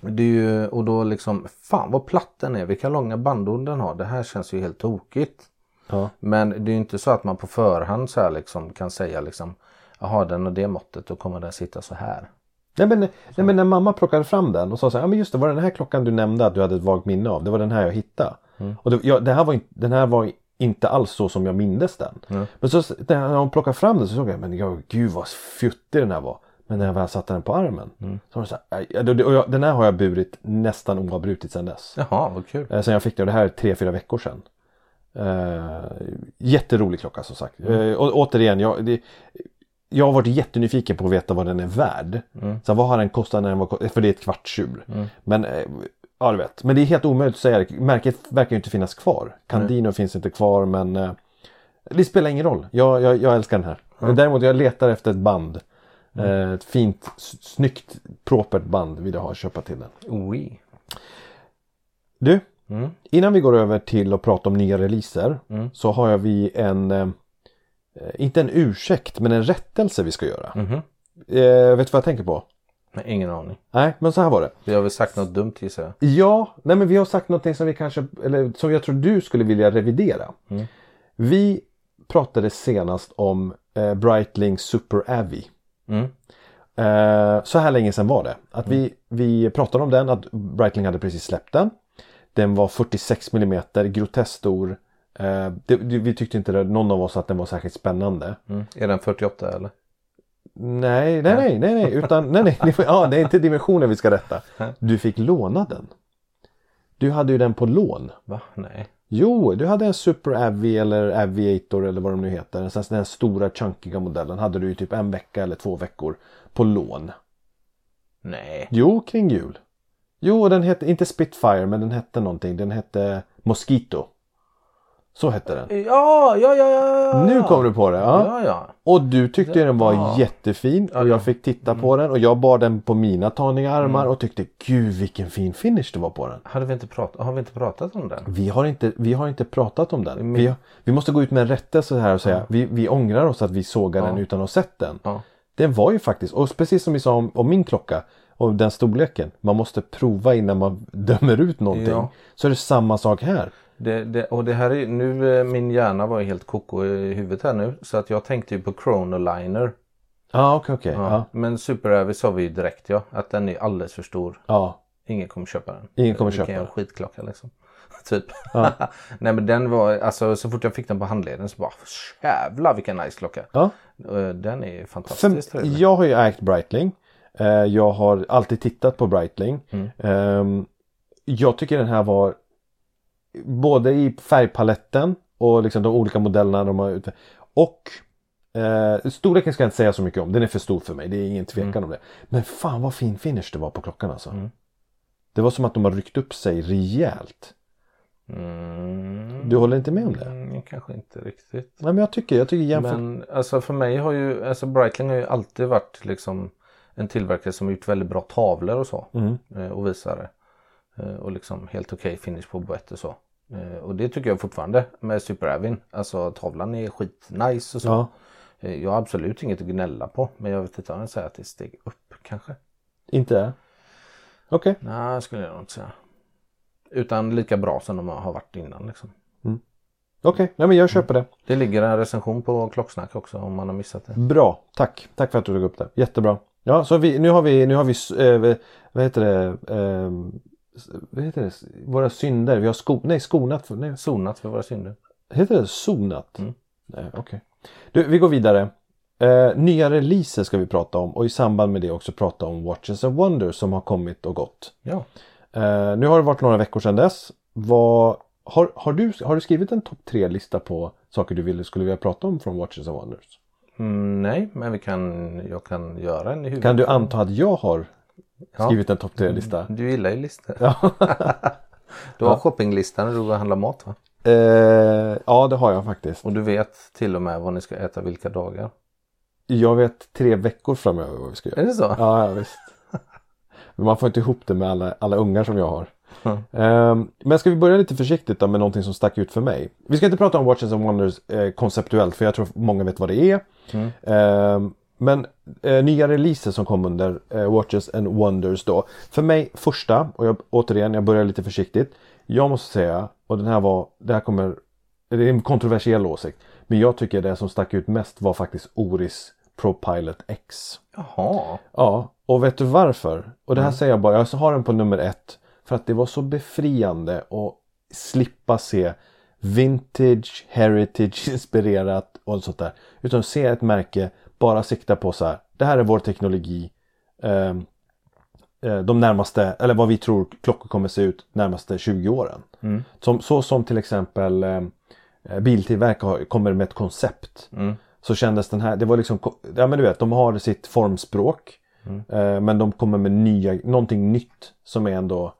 A: Det är ju, och då liksom, fan vad platt den är, vilka långa bandord den har. Det här känns ju helt tokigt.
B: Ja.
A: Men det är ju inte så att man på förhand så liksom kan säga liksom, jaha den och det måttet, då kommer den sitta så här.
B: Nej men, nej men när mamma plockade fram den och sa så här, ja men just det var den här klockan du nämnde att du hade ett vagt minne av. Det var den här jag hittade. Och det, ja, det här var, den här var inte alls så som jag mindes den. Men så när hon plockade fram den så såg jag, men ja, gud vad fjuttig den här var. Men när jag väl satte den på armen. Så var det så här, jag, den här har jag burit nästan oavbrutet sedan dess.
A: Jaha, vad kul.
B: Eh, Sen jag fick den, och det här är tre, fyra veckor sedan. Eh, jätterolig klocka som sagt. Eh, och, återigen, jag, det, jag har varit jättenyfiken på att veta vad den är värd.
A: Mm.
B: Så vad har den kostat när den var? För det är ett kvartshjul. Men eh, ja du vet. Men det är helt omöjligt att säga. Märket verkar ju inte finnas kvar. Candino finns inte kvar men eh, det spelar ingen roll. Jag, jag, jag älskar den här. Men Däremot jag letar efter ett band. Eh, ett fint, snyggt, propert band vill jag ha köpa till den.
A: Oui.
B: Du,
A: Mm.
B: innan vi går över till att prata om nya releaser
A: Mm.
B: så har jag vi en, inte en ursäkt men en rättelse vi ska göra.
A: Mhm.
B: Eh, vet du vad jag tänker på?
A: Nej, ingen aning.
B: Nej, men så här var det.
A: Vi har väl sagt något dumt gissar jag.
B: Ja, nej men vi har sagt någonting som vi kanske, eller som jag tror du skulle vilja revidera.
A: Mm.
B: Vi pratade senast om eh, Breitling Super Avi.
A: Mm.
B: Eh, så här länge sedan var det. Att vi, vi pratade om den, att Breitling hade precis släppt den. Den var 46 mm, groteskt stor. Eh, det, vi tyckte inte det, någon av oss att den var särskilt spännande.
A: Mm. Är den 48 eller?
B: Nej, nej, nej, nej, nej, utan nej, nej, får- ja, det är inte dimensionen vi ska rätta. Du fick låna den. Du hade ju den på lån.
A: Va? Nej.
B: Jo, du hade en Super Avi eller Aviator eller vad de nu heter. Den, den stora chunkiga modellen hade du ju typ en vecka eller två veckor på lån.
A: Nej.
B: Jo, kring jul. Jo, den hette inte Spitfire men den hette någonting. Den hette Mosquito. Så hette den.
A: Ja, ja, ja, ja. ja.
B: Nu kom du på det. Ja.
A: Ja, ja.
B: Och du tyckte den var
A: Ja.
B: jättefin och jag fick titta på den och jag bar den på mina taniga armar och tyckte gud vilken fin finish det var på den.
A: Hade vi inte pratat, har vi inte pratat om den?
B: Vi har inte, vi har inte pratat om den. Vi, vi måste gå ut med en rättelse här och säga vi, vi ångrar oss att vi sågar den utan att ha sett den. Den var ju faktiskt, och precis som vi sa om, om min klocka och den storleken. Man måste prova innan man dömer ut någonting.
A: Ja.
B: Så är det samma sak här.
A: Det, det, och det här är nu, eh, min hjärna var helt koko i huvudet här nu. Så att jag tänkte ju på Chronoliner.
B: Ja, okej, okej.
A: Ja.
B: Ja.
A: Men Super Avi sa vi ju direkt ja. Att den är alldeles för stor.
B: ja.
A: Ingen kommer köpa den.
B: Ingen kommer
A: Vilken
B: köpa den.
A: skitklocka liksom. typ. Nej men den var, alltså så fort jag fick den på handleden så bara jävlar vilken nice klocka.
B: ja.
A: Eh, Den är fantastiskt
B: För, jag har ju ägt Breitling. Eh, Jag har alltid tittat på Breitling.
A: Mm.
B: Ehm, Jag tycker den här var både i färgpaletten och liksom de olika modellerna de har ute. Och eh, storleken ska jag inte säga så mycket om. Den är för stor för mig. Det är ingen tvekan om det. Men fan vad fin finish det var på klockan alltså.
A: Mm.
B: Det var som att de har ryckt upp sig rejält.
A: Mm.
B: Du håller inte med om det?
A: Mm, kanske inte riktigt.
B: Nej men jag tycker, jag tycker jämfört.
A: Men alltså för mig har ju, alltså Breitling har ju alltid varit liksom en tillverkare som gjort väldigt bra tavlor och så.
B: Mm.
A: eh, Och visare. Eh, Och liksom helt okej finish på boett och så. Eh, Och det tycker jag fortfarande med Super Avin. Alltså tavlan är skitnice och så.
B: Ja,
A: Eh, Jag har absolut inget att gnälla på. Men jag vet inte om jag säger att det är steg upp kanske.
B: inte? Okej.
A: Nej, skulle jag nog inte säga. Utan lika bra som de har varit innan liksom.
B: Okej, nej men jag köper det.
A: Det ligger en recension på Klocksnack också om man har missat det.
B: Bra, tack. Tack för att du tog upp det. Jättebra. Ja, så vi, nu har vi, nu har vi, eh, vad heter det, eh, vad heter det, våra synder. Vi har sko, nej skonat, för, nej,
A: Sonat för våra synder.
B: heter det sonat?
A: Mm.
B: Nej, okej. Du, vi går vidare. Eh, nya releaser ska vi prata om och i samband med det också prata om Watches and Wonders som har kommit och gått.
A: Ja.
B: Eh, nu har det varit några veckor sedan dess. Vad, har, har, du, har du skrivit en topp tre lista på saker du ville, skulle vilja prata om från Watches and Wonders?
A: Mm, nej, men vi kan, jag kan göra en i huvudet.
B: Kan du anta att jag har
A: Ja.
B: skrivit en topp tre lista?
A: Du gillar ju listor.
B: Ja.
A: Du har shoppinglistan när du går och handlar mat va?
B: Eh, ja, det har jag faktiskt.
A: Och du vet till och med vad ni ska äta vilka dagar.
B: Jag vet tre veckor framöver vad vi ska göra.
A: Är det så?
B: Ja, ja visst. Men man får inte ihop det med alla, alla ungar som jag har.
A: Mm.
B: Ehm, men ska vi börja lite försiktigt då med någonting som stack ut för mig. Vi ska inte prata om Watches and Wonders eh, konceptuellt för jag tror många vet vad det är.
A: Mm.
B: Ehm, men eh, nya releaser som kom under eh, Watches and Wonders då. För mig första, och jag, återigen jag börjar lite försiktigt. Jag måste säga, och den här var, det här kommer, det är en kontroversiell åsikt. Men jag tycker det som stack ut mest var faktiskt Oris ProPilot X.
A: Jaha.
B: Ja, och vet du varför? Och det här säger jag bara, jag har den på nummer ett. För att det var så befriande att slippa se vintage, heritage inspirerat och sånt där. Utan se ett märke, bara sikta på så här. Det här är vår teknologi. ehm, eh, de närmaste, eller vad vi tror klockor kommer se ut närmaste 20 åren. Som, så som till exempel eh, eh, biltillverkare kommer med ett koncept.
A: Mm.
B: Så kändes den här, det var liksom, ja men du vet, de har sitt formspråk. Eh, men de kommer med nya, någonting nytt som är ändå,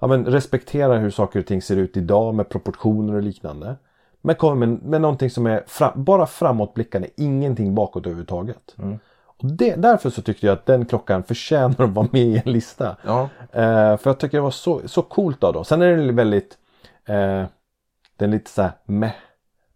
B: ja men respekterar hur saker och ting ser ut idag med proportioner och liknande. Men kommer med, med någonting som är fra, bara framåtblickande, ingenting bakåt överhuvudtaget. Och det, därför så tyckte jag att den klockan förtjänar att vara med i en lista.
A: Ja.
B: Eh, för jag tycker det var så, så coolt av dem. Sen är den väldigt, eh, den är lite såhär meh.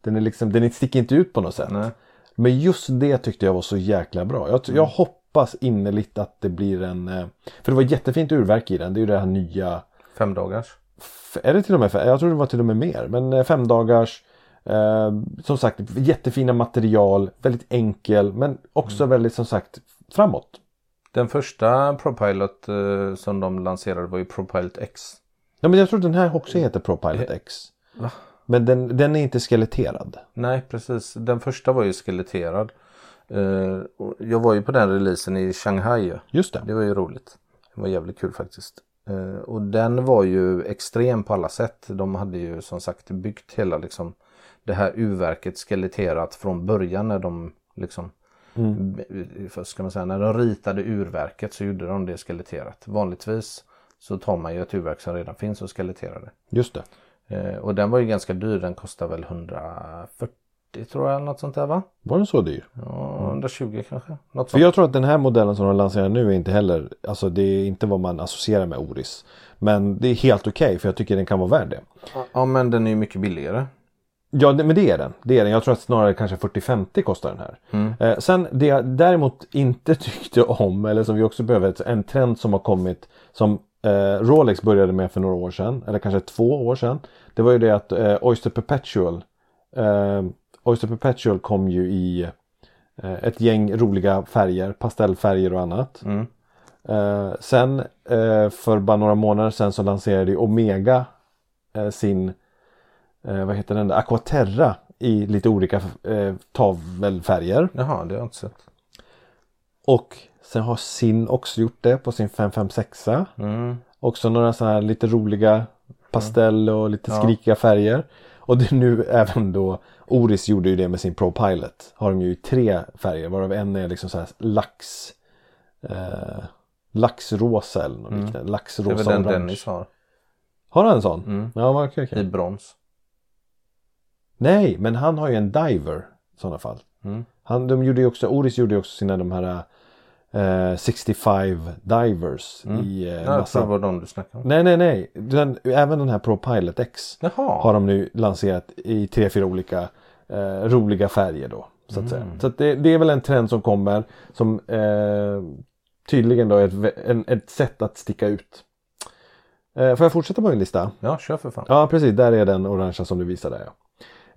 B: Den är liksom, den sticker inte ut på något sätt.
A: Nej.
B: Men just det tyckte jag var så jäkla bra. Jag, jag hoppas innerligt att det blir en... eh, För det var jättefint urverk i den. Det är ju det här nya...
A: Fem dagars.
B: f- Är det till och med... Jag tror det var till och med mer. Men eh, fem dagars. Eh, som sagt, jättefina material. Väldigt enkel. Men också väldigt som sagt framåt.
A: Den första ProPilot eh, som de lanserade var ju ProPilot X.
B: Ja, men jag tror den här också heter ProPilot X.
A: Va?
B: Men den, den är inte skeletterad.
A: Nej precis, den första var ju skeletterad. Eh, jag var ju på den releasen i Shanghai. ju.
B: Just det.
A: Det var ju roligt. Det var jävligt kul faktiskt. Eh, och den var ju extrem på alla sätt. De hade ju som sagt byggt hela liksom det här urverket skeletterat från början när de liksom vad ska man säga, när de ritade urverket så gjorde de det skeletterat. Vanligtvis så tar man ju ett urverk som redan finns och skeletterar det.
B: Just det.
A: Eh, och den var ju ganska dyr. Den kostar väl 140 tror jag eller något sånt där va?
B: Var den så dyr?
A: Ja, 120 kanske. Något
B: För
A: sånt.
B: jag tror att den här modellen som de lanserar nu är inte heller, alltså det är inte vad man associerar med Oris. Men det är helt okej för jag tycker den kan vara värd det.
A: Ja men den är ju mycket billigare.
B: Ja men det är den. Det är den. Jag tror att snarare kanske 40-50 kostar den här. Eh, sen det jag däremot inte tyckte om, eller som vi också behöver, en trend som har kommit som eh, Rolex började med för några år sedan, eller kanske två år sedan. Det var ju det att eh, Oyster Perpetual Oyster Perpetual kom ju i ett gäng roliga färger, pastellfärger och annat.
A: Mm.
B: Sen för bara några månader sedan så lanserade Omega sin eh, vad heter den där? Aquaterra i lite olika eh, tavelfärger.
A: Jaha, det har jag inte sett.
B: Och sen har Sin också gjort det på sin 556.
A: Mm.
B: Också några sådana här lite roliga pastell och lite
A: Ja.
B: skrikiga färger. Och det är nu även då Oris gjorde ju det med sin Pro Pilot. Har de ju i tre färger varav en är liksom så här lax eh, Laxrosa eller något liknande.
A: Det är
B: Laxrosa
A: väl den
B: orange.
A: Dennis har.
B: Har han en sån?
A: Mm.
B: Ja, okej, okej.
A: I brons.
B: Nej, men han har ju en diver i sådana fall.
A: Mm.
B: Han, de gjorde ju också, Oris gjorde ju också sina de här eh, 65 divers i eh,
A: Ja, jag
B: massa.
A: det var de du snackade om.
B: Nej, nej, nej. Den, även den här Pro Pilot X
A: Jaha.
B: har de nu lanserat i tre, fyra olika eh, roliga färger då. Så att säga. Så att det, det är väl en trend som kommer som eh, tydligen då är ett, en, ett sätt att sticka ut. Eh, får jag fortsätta på min lista?
A: Ja, kör för fan.
B: Ja, precis. Där är den orangea som du visade. Ja.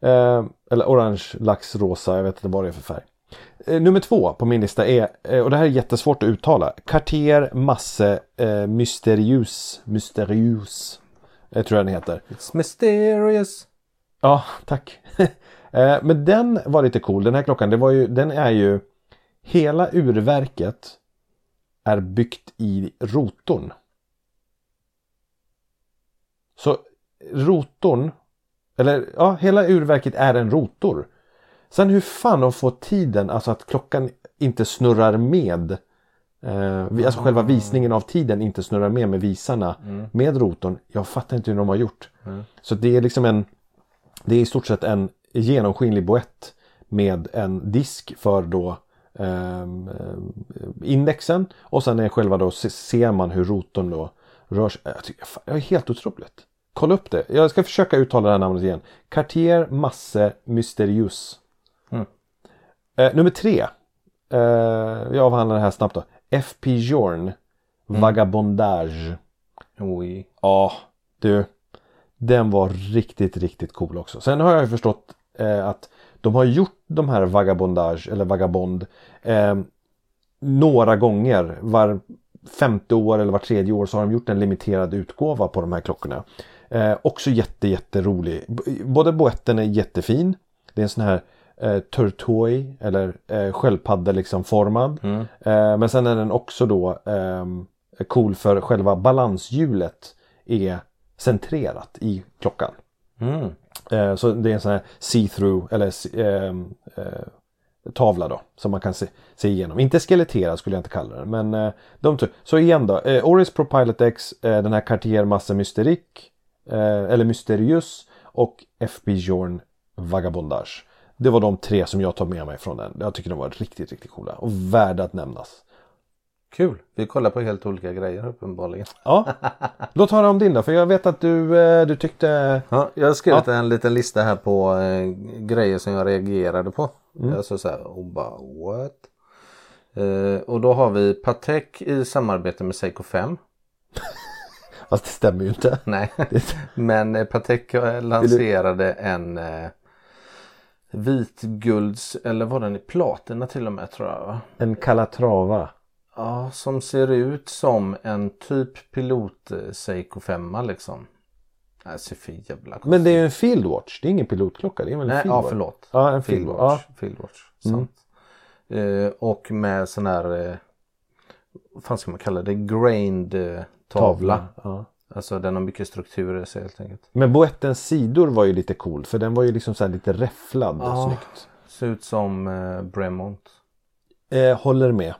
B: Eh, eller orange, lax, rosa. Jag vet inte vad det är för färg. Eh, nummer två på min lista är, eh, och det här är jättesvårt att uttala. Cartier Masse eh, Mysterius. Mysterius. Eh, tror jag den heter.
A: It's mysterious.
B: Ja, tack. eh, men den var lite cool. Den här klockan, det var ju, den är ju Hela urverket är byggt i rotorn. Så rotorn, eller ja, hela urverket är en rotor. Sen hur fan de får tiden, alltså att klockan inte snurrar med. Eh, alltså själva visningen av tiden inte snurrar med med visarna med rotorn. Jag fattar inte hur de har gjort. Så det är liksom en, det är i stort sett en genomskinlig boett med en disk för då ehm, ehm, indexen och sen är själva då se- ser man hur rotorn då rör sig. Det är helt otroligt. Kolla upp det. Jag ska försöka uttala det här namnet igen. Cartier Masse Mysterius.
A: Mm.
B: Eh, nummer tre. Eh, jag avhandlar det här snabbt då. FP Jorn. Vagabondage.
A: Oj.
B: Ja, du. Den var riktigt, riktigt cool också. Sen har jag ju förstått eh, att de har gjort de här Vagabondage eller Vagabond eh, några gånger. Var femte år eller var tredje år så har de gjort en limiterad utgåva på de här klockorna. Eh, också jätte, jätterolig. Både boetten är jättefin. Det är en sån här eh, turtoi eller eh, sköldpadda liksom formad. Eh, men sen är den också då ehm, cool för själva balanshjulet är centrerat i klockan.
A: Mm.
B: Eh, så det är en sån här see-through eller eh, eh, tavla då. Som man kan se, se igenom. Inte skeletterad skulle jag inte kalla den. Men eh, de. Så igen då. Oris Pro Pilot X, den här Cartier Massa Mysterique. Eh, eller Mysterious. Och FB Jorn Vagabondage. Det var de tre som jag tar med mig från den. Jag tycker de var riktigt, riktigt coola. Och värda att nämnas.
A: Kul! Vi kollar på helt olika grejer uppenbarligen.
B: Ja, då tar jag om din då. För jag vet att du, eh, du tyckte...
A: Ja, jag har skrivit en liten lista här på eh, grejer som jag reagerade på. Alltså så här, och bara what? Eh, och då har vi Patek i samarbete med Seiko 5.
B: Fast det stämmer ju inte.
A: Nej, men eh, Patek lanserade en eh, vitgulds, eller var den i platina till och med tror jag va?
B: En Calatrava.
A: Ja, som ser ut som en typ pilot Seiko 5 liksom. Det ser för jävla konstigt
B: Men det är ju en Fieldwatch. Det är ingen pilotklocka. Det är väl en
A: Nej, ja
B: Fieldwatch?
A: förlåt.
B: Ja, en Fieldwatch.
A: Fieldwatch. Fieldwatch. Sant. Eh, och med sån här, eh, vad fan ska man kalla det, grained eh, tavla.
B: Ja.
A: Alltså den har mycket struktur i sig helt enkelt.
B: Men boettens sidor var ju lite cool. För den var ju liksom så här lite räfflad.
A: Ja.
B: Snyggt.
A: Ser ut som eh, Bremont.
B: Eh, håller med.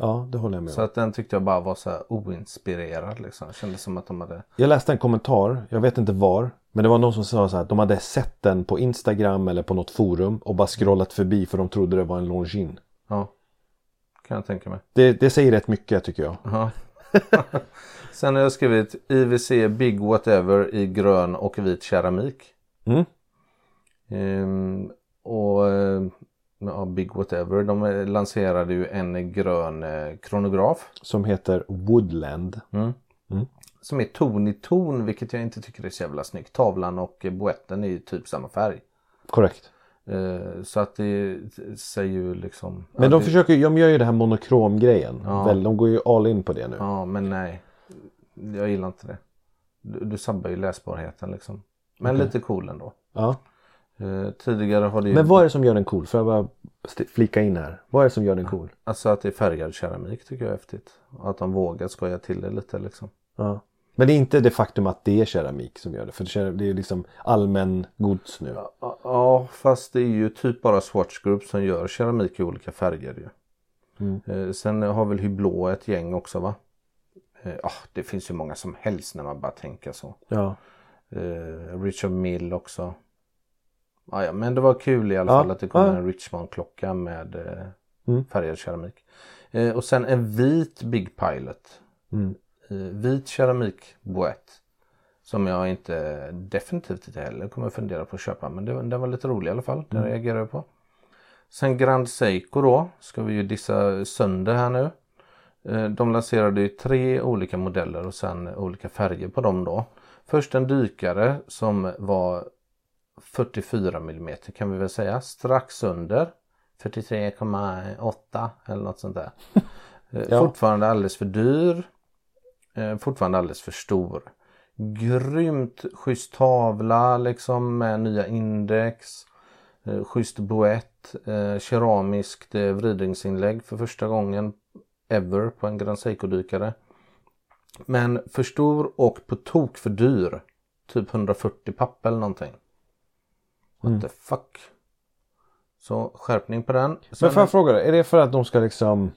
B: Ja, det håller jag med
A: Så
B: om.
A: att den tyckte jag bara var så här oinspirerad liksom. Kändes som att de hade
B: Jag läste en kommentar. Jag vet inte var. Men det var någon som sa så här att de hade sett den på Instagram eller på något forum och bara scrollat förbi för de trodde det var en Longines.
A: Ja, kan jag tänka mig.
B: Det, det säger rätt mycket tycker jag.
A: Ja. Sen har jag skrivit IWC Big Whatever i grön och vit keramik.
B: Mm.
A: Ehm, och eh, ja, Big Whatever, de eh, lanserade ju en grön eh, kronograf.
B: Som heter Woodland.
A: Som är ton i ton vilket jag inte tycker är så jävla snyggt. Tavlan och boetten är ju typ samma färg.
B: Korrekt.
A: Så att det säger ju liksom...
B: Men de
A: det,
B: försöker de gör ju det här monokromgrejen.
A: Ja.
B: Väl, de går ju all in på det nu.
A: Ja men nej. Jag gillar inte det. Du, du sabbar ju läsbarheten liksom. Men lite cool ändå.
B: Ja.
A: Eh, tidigare har det ju...
B: Men vad är det som gör den cool? Får jag bara flika in här. Vad är det som gör den cool?
A: Alltså att det är färgad keramik tycker jag är häftigt. Och att de vågar skoja till det lite liksom.
B: Ja. Men det är inte det faktum att det är keramik som gör det. För det är liksom allmän gods nu.
A: Ja, Ja fast det är ju typ bara Swatch Group som gör keramik i olika färger ju.
B: Mm.
A: Eh, sen har väl Hublå ett gäng också va? Eh, Ja det finns ju många som helst när man bara tänker så.
B: Ja.
A: Eh, Richard Mill också. Ja, ja, men det var kul i alla
B: Ja,
A: fall att det kom
B: ja.
A: en Richmond-klocka med eh,
B: Mm.
A: färgad keramik. Eh, och sen en vit Big Pilot.
B: Mm.
A: Eh, vit keramikboett. Som jag inte definitivt inte heller kommer fundera på att köpa. Men det, den var lite rolig i alla fall. Den reagerar jag på. Sen Grand Seiko då. Ska vi ju dissa sönder här nu. Eh, De lanserade ju tre olika modeller och sen olika färger på dem då. Först en dykare som var 44 mm kan vi väl säga. Strax under 43,8 eller något sånt där. Eh,
B: Ja.
A: Fortfarande alldeles för dyr. Eh, Fortfarande alldeles för stor. Grymt schysst tavla liksom med nya index. Schysst boett. Keramiskt vridningsinlägg för första gången ever på en Grand Seiko-dykare. Men för stor och på tok för dyr. Typ 140 papp eller någonting. What the fuck. Så skärpning på den.
B: Men
A: Sen-
B: får jag fråga dig, är det för att de ska liksom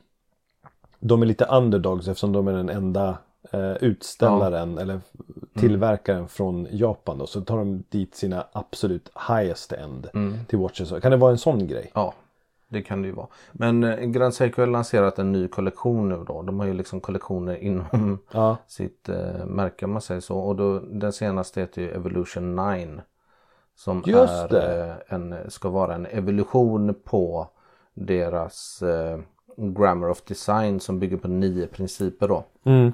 B: De är lite underdogs eftersom de är den enda eh, utställaren eller tillverkaren från Japan då. Så tar de dit sina absolut highest end till watches. Kan det vara en sån grej?
A: Ja, det kan det ju vara. Men eh, Grand Seiko har lanserat en ny kollektion nu då. De har ju liksom kollektioner inom
B: Ja.
A: sitt eh, märke om man säger så. Och då, den senaste heter ju Evolution 9. Som
B: Just
A: är, eh, en, ska vara en evolution på deras eh, Grammar of Design som bygger på nio principer då.
B: Mm.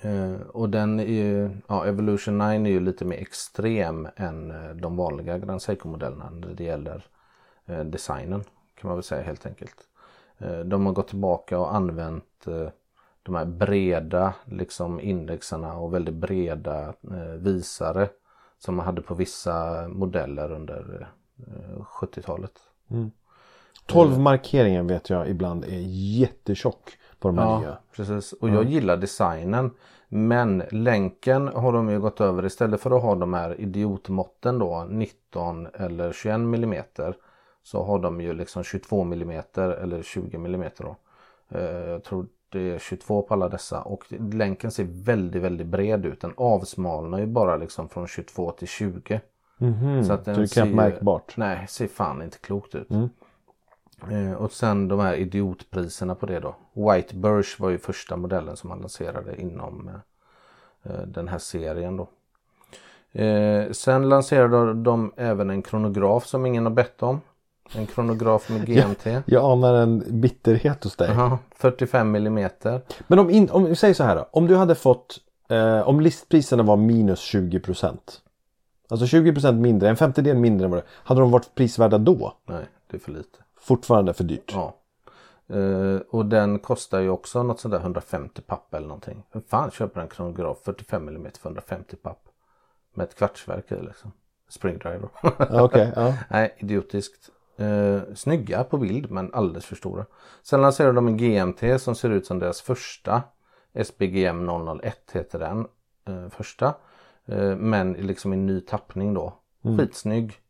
A: Eh, och den är ju, ja Evolution 9 är ju lite mer extrem än eh, de vanliga Grand Seiko-modellerna när det gäller designen kan man väl säga helt enkelt. Eh, de har gått tillbaka och använt eh, de här breda liksom indexarna och väldigt breda eh, visare som man hade på vissa modeller under eh, 70-talet.
B: 12 markeringen vet jag ibland är jättetjock. på de här
A: Ja,
B: nya.
A: precis. Och jag gillar designen. Men länken har de ju gått över istället för att ha de här idiotmåtten då 19 eller 21 millimeter. Så har de ju liksom 22 millimeter eller 20 millimeter då. Eh, Jag tror det är 22 på alla dessa och länken ser väldigt väldigt bred ut. Den avsmalnar ju bara liksom från 22 till 20.
B: Mhm,
A: Så att den
B: det
A: ser
B: märkbart.
A: Nej, ser fan inte klokt ut.
B: Mm.
A: Eh, och sen de här idiotpriserna på det då. White Birch var ju första modellen som man lanserade inom eh, eh, den här serien då. Eh, sen lanserade de även en kronograf som ingen har bett om. En kronograf med GMT.
B: Jag anar en bitterhet hos dig.
A: Jaha, 45 millimeter.
B: Men om, in, om säger så här då. Om du hade fått eh, Om listpriserna var minus 20% Alltså 20% mindre, en femtedel mindre än vad det Hade de varit prisvärda då?
A: Nej, det är för lite.
B: Fortfarande för dyrt.
A: Ja. Eh, och den kostar ju också något sådär 150 papp eller någonting. Vem fan köper en kronograf 45 mm för 150 papp? Med ett kvartsverk i liksom. Springdriver.
B: Okej, ja.
A: Nej, idiotiskt. Eh, snygga på bild men alldeles för stora. Sen lanserade de en GMT som ser ut som deras första. SBGM 001 heter den. Eh, första. Eh, men liksom i ny tappning då. Skitsnygg.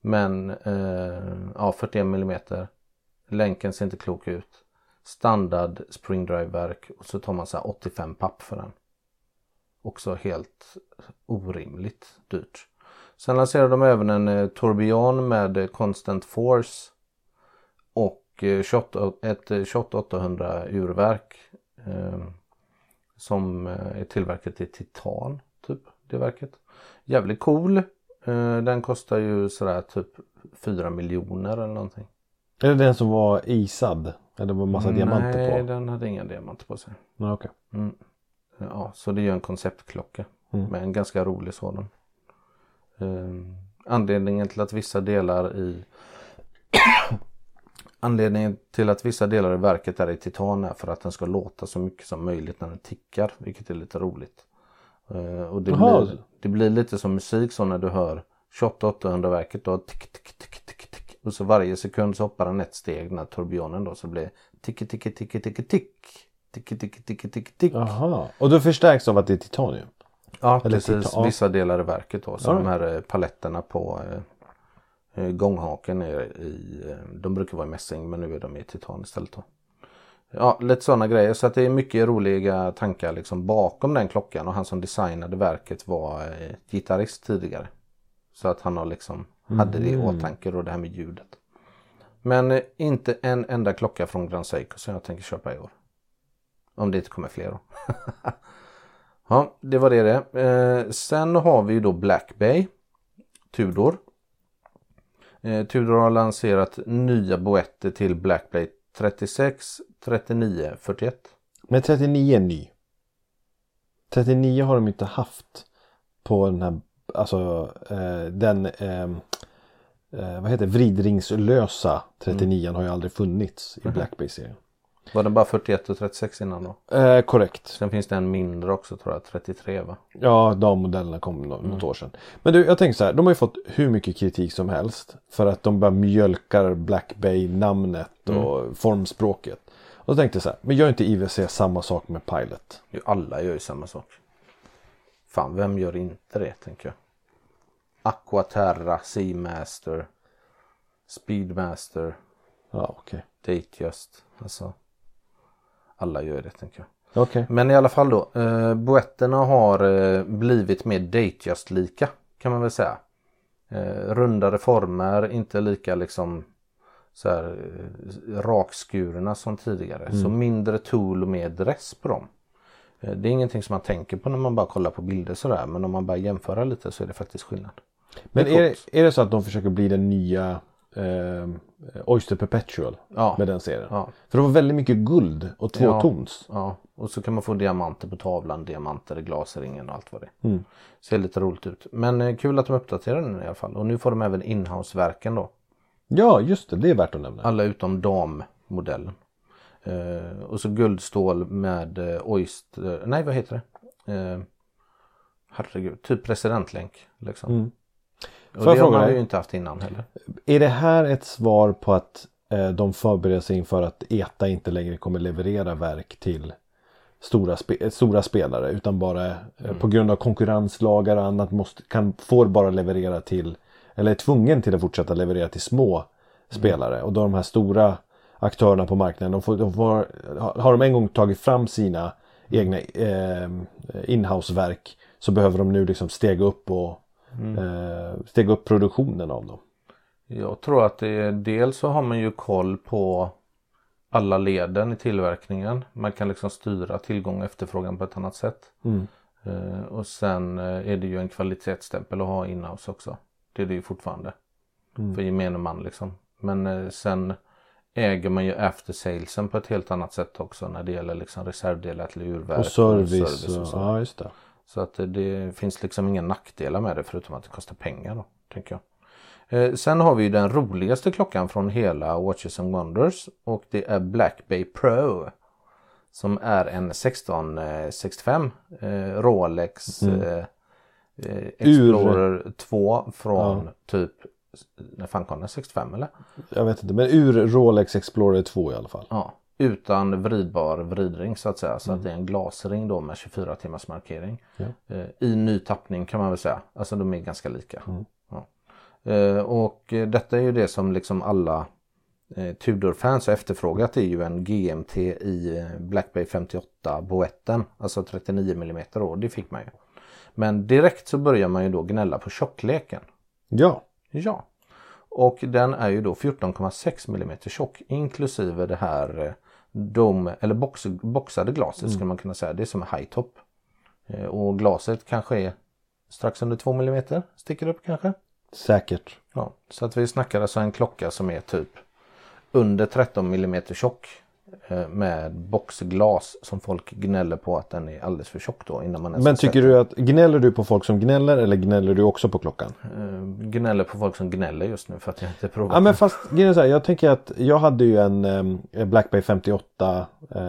A: Men eh, ja, 41 mm. Länken ser inte klok ut. Standard springdrive-verk och så tar man så här 85 papp för den. Också helt orimligt dyrt. Sen lanserade de även en eh, tourbillon med eh, constant force och eh, 28, ett eh, 28800 urverk eh, som är tillverkat i titan typ det verket. Jävligt cool. Eh, den kostar ju sådär typ 4 miljoner eller någonting.
B: Är det den som var isad? Eller var massa diamanter
A: Nej,
B: på?
A: den hade inga diamanter på sig.
B: Ja, okej.
A: Mm. Ja, så det är ju en konceptklocka.
B: Mm.
A: Med en ganska rolig sådan anledningen till att vissa delar i Anledningen till att vissa delar i verket är i titan är för att den ska låta så mycket som möjligt när den tickar, vilket är lite roligt. och det, blir, det blir lite som musik så när du hör 28800 verket då tick, tick, tick, tick, tick. Och så varje sekund så hoppar den ett steg när turbionen då så blir tick, tick, tick, tick, tick, tick. Tick, tick, tick, tick, tick.
B: Jaha, och då förstärks av att det är titanium?
A: Ja
B: Eller
A: precis,
B: titta, ja.
A: vissa delar i verket då. Så
B: Ja.
A: de här eh, paletterna på eh, eh, gånghaken är i, eh, de brukar vara i mässing men nu är de i titan istället då. Ja, lite sådana grejer. Så att det är mycket roliga tankar liksom bakom den klockan och han som designade verket var eh, gitarrist tidigare. Så att han har liksom hade det i åtanke då det här med ljudet. Men eh, inte en enda klocka från Grand Seiko som jag tänker köpa i år. Om det inte kommer fler då. Ja, det var det det. Eh, sen har vi ju då Black Bay. Tudor. Eh, Tudor har lanserat nya boetter till Black Bay 36, 39, 41.
B: Men 39 är ny. 39 har de inte haft på den här, alltså eh, den, eh, eh, vad heter vridringslösa 39 har ju aldrig funnits i Black Bay-serien.
A: Var den bara 41 och 36 innan då?
B: Eh, korrekt.
A: Sen finns det en mindre också tror jag, 33 va?
B: Ja, de modellerna kom nå- något år sedan. Men du, jag tänker så här. De har ju fått hur mycket kritik som helst. För att de bara mjölkar Black Bay-namnet och formspråket. Och då tänkte jag så här. Men gör inte IWC samma sak med Pilot?
A: Jo, alla gör ju samma sak. Fan, vem gör inte det tänker jag? Aquaterra, Seamaster, Speedmaster,
B: Ja, okej.
A: Datejust. Alltså, alla gör det tänker jag.
B: Okej.
A: Men i alla fall då, eh, boetterna har eh, blivit mer Datejust-lika kan man väl säga. Eh, rundare former, inte lika liksom så här eh, rakskurna som tidigare. Så mindre tool och mer dress på dem. Eh, det är ingenting som man tänker på när man bara kollar på bilder sådär. Men om man bara jämföra lite så är det faktiskt skillnad.
B: Men
A: Det
B: är
A: är
B: det, är det så att de försöker bli den nya eh, Oyster Perpetual
A: Ja.
B: med den serien?
A: Ja.
B: För det var väldigt mycket guld och tvåtons.
A: Ja, och så kan man få diamanter på tavlan, diamanter i glasringen och allt vad det är.
B: Mm.
A: Ser lite roligt ut. Men eh, kul att de uppdaterar den i alla fall. Och nu får de även inhouse-verken då.
B: Ja, just det. Det är värt att nämna.
A: Alla utom dammodellen. Eh, och så guldstål med eh, Oyster, nej vad heter det? Eh, herregud, typ presidentlänk. Liksom.
B: Mm.
A: Och
B: Får
A: det har man
B: dig?
A: ju inte haft innan heller.
B: Är det här ett svar på att eh, de förbereder sig inför att ETA inte längre kommer leverera verk till stora, spe stora spelare utan bara eh,
A: Mm.
B: på grund av konkurrenslagar och annat måste, kan, får bara leverera till eller är tvungen till att fortsätta leverera till små
A: Mm.
B: spelare och då de här stora aktörerna på marknaden de får, de får, har har de en gång tagit fram sina egna eh, inhouseverk så behöver de nu liksom stega upp och
A: Mm.
B: eh, stega upp produktionen av dem.
A: Jag tror att det är, dels så har man ju koll på alla leden i tillverkningen. Man kan liksom styra tillgång och efterfrågan på ett annat sätt.
B: Mm.
A: Eh, och sen eh, är det ju en kvalitetsstämpel att ha inhouse också. Det är det ju fortfarande.
B: Mm.
A: För gemene man liksom. Men eh, sen äger man ju after salesen på ett helt annat sätt också när det gäller liksom reservdelar till urverk
B: Och service.
A: service
B: och,
A: och så.
B: ja, just det.
A: Så att det- finns liksom inga nackdelar med det förutom att det kostar pengar då, tänker jag. Eh, sen har vi den roligaste klockan från hela Watches and Wonders och det är Black Bay Pro. Som är en 1665 eh, Rolex
B: Mm.
A: eh, Explorer 2 från typ, när fan kom den? 65 eller?
B: Jag vet inte men ur Rolex Explorer 2 i alla fall.
A: Ja, utan vridbar vridring så att säga. Så att det är en glasring då med 24 timmars markering.
B: Ja.
A: Eh, I ny tappning kan man väl säga. Alltså de är ganska lika. Ja. Eh, och detta är ju det som liksom alla eh, Tudor-fans har efterfrågat. Det är ju en GMT i Black Bay 58 boetten. Alltså 39 mm och det fick man ju. Men direkt så börjar man ju då gnälla på tjockleken.
B: Ja.
A: Ja. Och den är ju då 14,6 mm tjock inklusive det här dom, eller box, boxade glaset skulle man kunna säga. Det är som en high top. Eh, Och glaset kanske är strax under 2 mm. Sticker upp kanske.
B: Säkert.
A: Ja, så att vi snackar alltså en klocka som är typ under 13 mm tjock. Eh, Med boxglas som folk gnäller på att den är alldeles för tjock då innan man
B: Men tycker du att gnäller du på folk som gnäller eller gnäller du också på klockan?
A: Eh, Gnäller på folk som gnäller just nu för att jag inte provat
B: Ja men fast så här, jag tänker att jag hade ju en eh, Black Bay 58, eh,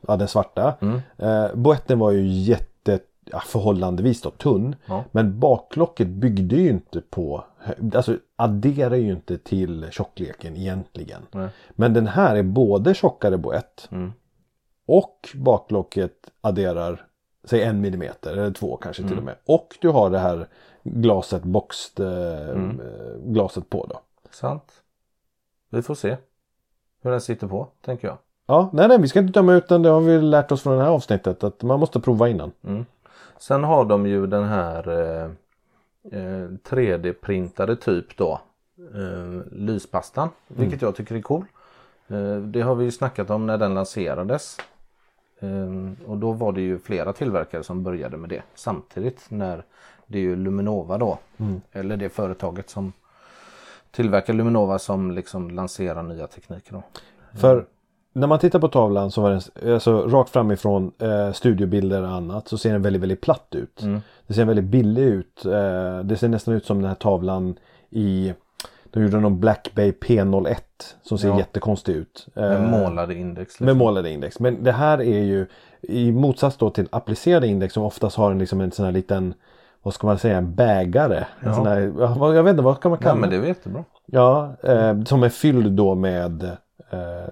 B: ja den svarta.
A: Mm.
B: Eh, boetten var ju jätte, ja, förhållandevis då tunn.
A: Ja.
B: Men baklocket byggde ju inte på, alltså adderar ju inte till tjockleken egentligen.
A: Nej.
B: Men den här är både tjockare boett
A: Mm.
B: och baklocket adderar säg en millimeter eller två kanske
A: Mm.
B: till och med. Och du har det här glaset, boxed eh,
A: Mm.
B: glaset på då.
A: Sant. Vi får se hur den sitter på, tänker jag.
B: Ja, nej, nej, vi ska inte döma ut den. Det har vi lärt oss från det här avsnittet. Att man måste prova innan.
A: Mm. Sen har de ju den här eh, 3D-printade typ då. Eh, lyspastan, vilket jag tycker är cool. Eh, det har vi ju snackat om när den lanserades. Eh, och då var det ju flera tillverkare som började med det samtidigt när det är ju Luminova då. Eller det företaget som tillverkar Luminova som liksom lanserar nya tekniker då.
B: För när man tittar på tavlan så var den alltså, rakt framifrån eh, studiobilder och annat så ser den väldigt, väldigt platt ut.
A: Mm.
B: Det ser väldigt billig ut. Eh, det ser nästan ut som den här tavlan i de gjorde någon Black Bay P01 som ser
A: Ja.
B: jättekonstig ut. Eh,
A: Med målade index. Liksom.
B: Med målade index. Men det här är ju i motsats då till applicerade index som oftast har en, liksom en sån här liten vad ska man säga, en bägare. En
A: Ja.
B: sån här, ja, vad- jag vet inte, vad kan man
A: Ja,
B: kalla
A: men det är jättebra.
B: Ja, eh, som är fylld då med eh,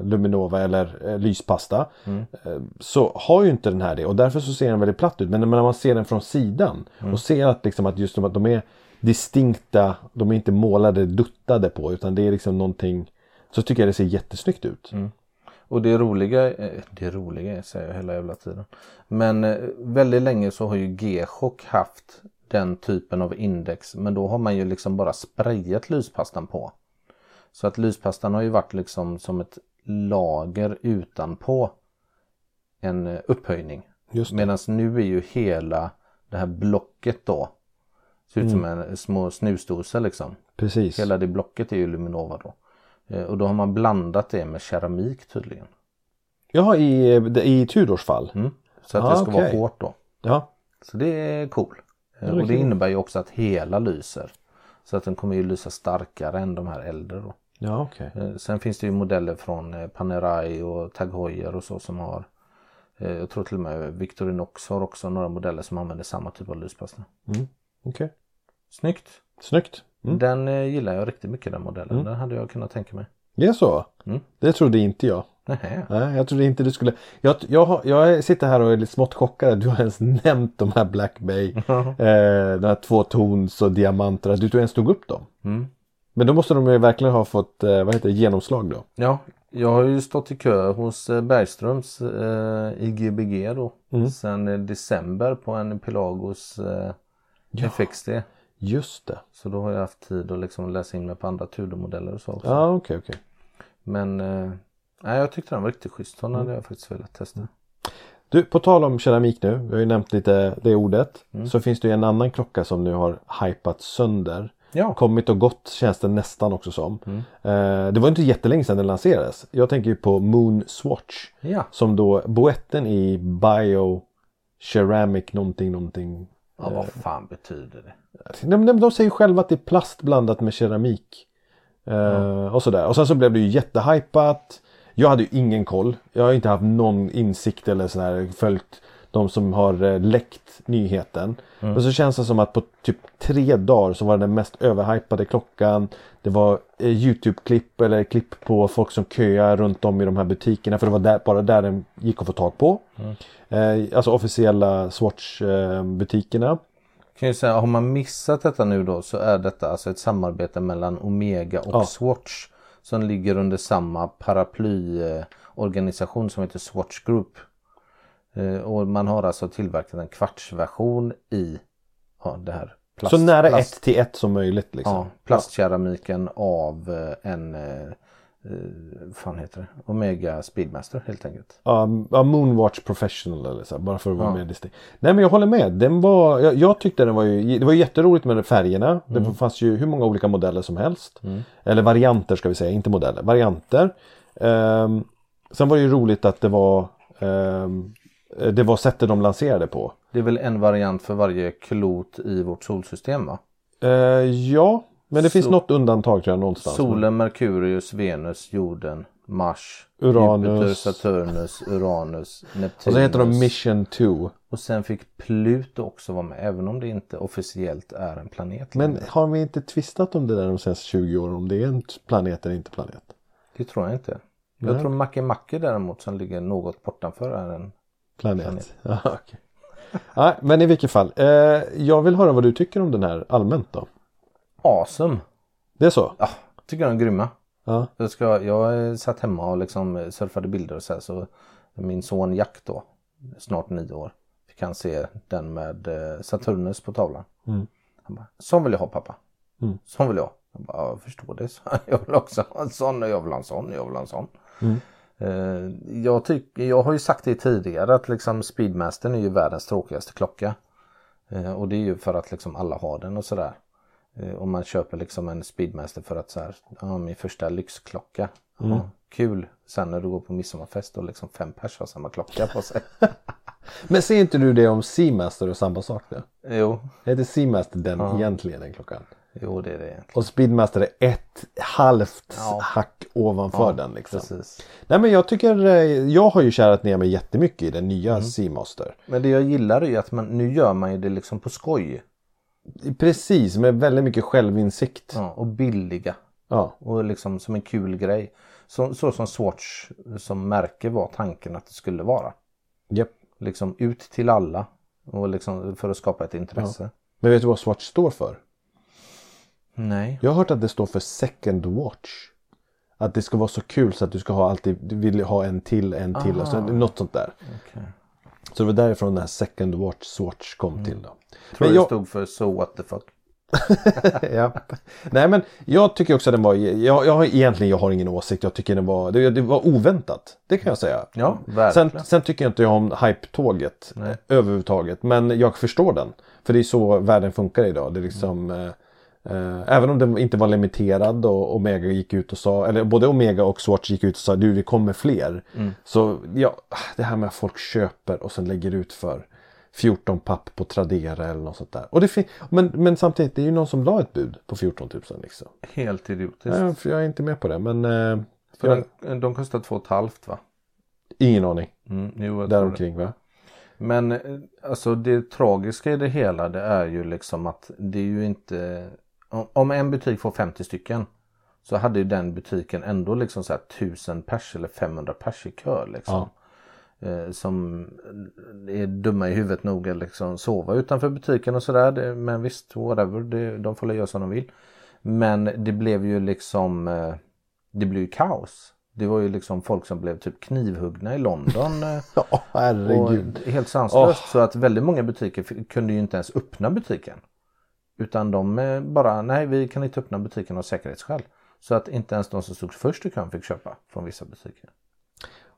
B: Luminova eller eh, lyspasta.
A: Mm.
B: Eh, så har ju inte den här det och därför så ser den väldigt platt ut. Men när man ser den från sidan
A: Mm.
B: och ser att, liksom, att just de, att de är distinkta, de är inte målade, duttade på utan det är liksom någonting så tycker jag det ser jättesnyggt ut.
A: Mm. Och det roliga, eh, det roliga säger jag hela jävla tiden. Men eh, väldigt länge så har ju G-Shock haft den typen av index. Men då har man ju liksom bara sprayat lyspastan på. Så att lyspastan har ju varit liksom som ett lager utanpå en eh, upphöjning.
B: Det.
A: Medan nu är ju hela det här blocket då. Ser ut som en små snusdosor liksom.
B: Precis.
A: Hela det blocket är ju Luminova då. Eh, Och då har man blandat det med keramik tydligen.
B: Jaha, i, i Tudors fall.
A: Mm. Så att
B: Ah,
A: det ska vara
B: okej.
A: hårt då.
B: Ja,
A: Så det är cool. Eh,
B: är
A: Och det
B: kul.
A: innebär ju också att hela lyser. Så att den kommer ju lysa starkare än de här äldre då.
B: Ja okej.
A: Eh, Sen finns det ju modeller från eh, Panerai och Tag Heuer och så som har eh, Jag tror till och med Victorinox har också några modeller som använder samma typ av lyspasta.
B: Okej.
A: Snyggt!
B: Snyggt. Mm.
A: Den gillar jag riktigt mycket den modellen. Den hade jag kunnat tänka mig.
B: Det är så?
A: Mm.
B: Det trodde inte jag.
A: Nähä.
B: Nej, jag trodde inte du skulle. Jag, jag, jag sitter här och är lite smått chockad du har ens nämnt de här Black Bay. eh, de här två tons och diamanter. Att du inte ens tog upp dem.
A: Mm.
B: Men då måste de ju verkligen ha fått eh, vad heter det, genomslag då.
A: Ja, jag har ju stått i kö hos eh, Bergströms eh, i Gbg då.
B: Mm.
A: Sen eh, december på en Pelagos eh, FXD.
B: Just det.
A: Så då har jag haft tid att liksom läsa in mig på andra Tudor-modeller och så också.
B: Ja okej okej.
A: Men eh, nej, jag tyckte den var riktigt schysst. Sådana hade jag faktiskt velat testa.
B: Du, på tal om keramik nu. Vi har ju nämnt lite det ordet. Så finns det ju en annan klocka som nu har hypat sönder.
A: Ja.
B: Kommit och gått känns det nästan också som. Eh, det var inte jättelänge sedan den lanserades. Jag tänker ju på Moon Swatch.
A: Ja.
B: Som då boetten i Bio Ceramic någonting någonting.
A: ja, vad fan betyder det?
B: De, de, de säger själva att det är plast blandat med keramik. Eh, Och sådär. Och sen så blev det ju jättehypat. Jag hade ju ingen koll. Jag har inte haft någon insikt eller sådär följt de som har eh, läckt nyheten. Men så känns det som att på typ tre dagar så var det den mest överhypade klockan. Det var eh, Youtube-klipp eller klipp på folk som köar runt om i de här butikerna. För det var där, bara där den gick att få tag på. Eh, alltså officiella Swatch-butikerna.
A: Kan säga, har man missat detta nu då så är detta alltså ett samarbete mellan Omega och
B: Ja.
A: Swatch. Som ligger under samma paraplyorganisation som heter Swatch Group. Eh, och man har alltså tillverkat en kvartsversion i ja, det här plast,
B: så nära
A: plast,
B: ett till ett som möjligt liksom.
A: ja, plastkeramiken av eh, en eh, vad fan heter det? Omega Speedmaster helt enkelt.
B: Ja, ja, Moonwatch Professional eller så, bara för att vara
A: Ja.
B: mer distinkt. Nej men jag håller med. Den var, jag, jag tyckte den var ju, det var jätteroligt med färgerna. Det fanns ju hur många olika modeller som helst. Eller varianter ska vi säga, inte modeller. Varianter. Ehm, sen var det ju roligt att det var ehm, det var sättet de lanserade på.
A: Det är väl en variant för varje klot i vårt solsystem va?
B: Eh, ja, men det finns
A: Så-
B: något undantag tror jag någonstans.
A: Solen, Merkurius, Venus, jorden, Mars,
B: Uranus.
A: Jupiter, Saturnus, Uranus, Neptunus.
B: Och så heter de Mission 2.
A: Och sen fick Pluto också vara med även om det inte officiellt är en planet.
B: Men
A: längre.
B: har vi inte tvistat om det där de senaste 20 åren? Om det är en planet eller inte planet?
A: Det tror jag inte. Jag
B: Nej.
A: tror Makemake däremot som ligger något bortanför är en
B: Planet.
A: Planet.
B: Ja, okej. Nej, men i vilket fall. Eh, jag vill höra vad du tycker om den här allmänt då.
A: awesome.
B: Det är så?
A: Ja, tycker jag är grymma.
B: Ja.
A: Jag, ska, jag satt hemma och liksom surfade bilder och så här så min son Jack då, snart nio år, fick han se den med eh, Saturnus på tavlan.
B: Mm.
A: Han bara, sån vill jag ha pappa.
B: Mm.
A: Sån vill jag ha. Jag bara, "Ja, jag förstår det. Så jag vill också ha en sån och jag vill ha en sån och jag vill ha en sån.
B: Mm.
A: Eh, jag, tycker, jag har ju sagt det tidigare att liksom Speedmastern är ju världens tråkigaste klocka. Eh, och det är ju för att liksom alla har den och sådär. Eh, om man köper liksom en Speedmaster för att så här, ja, min första lyxklocka. Ja, kul. Sen när du går på midsommarfest och liksom fem pers har samma klocka på sig.
B: Men ser inte du det om Seamaster och samma sak där?
A: jo,
B: Heter Seamaster den egentligen den klockan?
A: Jo det är det egentligen.
B: Och Speedmaster är ett halvt
A: Ja.
B: hack ovanför den liksom.
A: Precis.
B: Nej men jag tycker, eh, jag har ju kärat ner mig jättemycket i den nya Seamaster.
A: Men det jag gillar är ju att man, nu gör man ju det liksom på skoj.
B: Precis, med väldigt mycket självinsikt.
A: Ja, och billiga.
B: Ja.
A: Och liksom som en kul grej. Så, så som Swatch som märke var tanken att det skulle vara.
B: Japp.
A: Liksom ut till alla. Och liksom för att skapa ett intresse.
B: Men vet du vad Swatch står för?
A: Nej.
B: Jag har hört att det står för second watch. Att det ska vara så kul så att du ska ha alltid, du vill ha en till, en till och så, något sånt där.
A: Okej.
B: Så det var därifrån den här second watch Swatch kom till då.
A: Tror
B: Men
A: det
B: jag,
A: stod för So what the fuck.
B: ja. Nej men jag tycker också att den var, jag, jag egentligen jag har ingen åsikt. Jag tycker den var, det, det var oväntat. Det kan jag säga.
A: Ja, verkligen.
B: Sen, sen tycker jag inte jag om hype-tåget
A: Nej.
B: överhuvudtaget. Men jag förstår den. För det är så världen funkar idag. Det är liksom, eh, eh, även om den inte var limiterad och Omega gick ut och sa, eller både Omega och Swatch gick ut och sa du det kommer fler.
A: Mm.
B: Så ja, det här med att folk köper och sen lägger ut för 14 papp på Tradera eller något sånt där. Och det men, men samtidigt, det är ju någon som la ett bud på 14 000 liksom.
A: Helt idiotiskt.
B: Nej, för jag är inte med på det men eh,
A: För
B: jag,
A: den, de kostar två och ett halvt va?
B: ingen aning.
A: Mm, jo.
B: Däromkring va?
A: Men eh, alltså det tragiska i det hela det är ju liksom att det är ju inte om- en butik får 50 stycken Så hade ju den butiken ändå liksom så här 1000 pers eller 500 pers i kö liksom. Eh, som är dumma i huvudet nog att liksom sova utanför butiken och sådär. Men visst, whatever. Det, de får göra som de vill. Men det blev ju liksom eh, Det blev ju kaos. Det var ju liksom folk som blev typ knivhuggna i London. eh,
B: Ja,
A: och
B: herregud.
A: helt sanslöst. Så att väldigt många butiker kunde ju inte ens öppna butiken. Utan de bara, nej vi kan inte öppna butiken av säkerhetsskäl. Så att inte ens de som stod först i kön fick köpa från vissa butiker.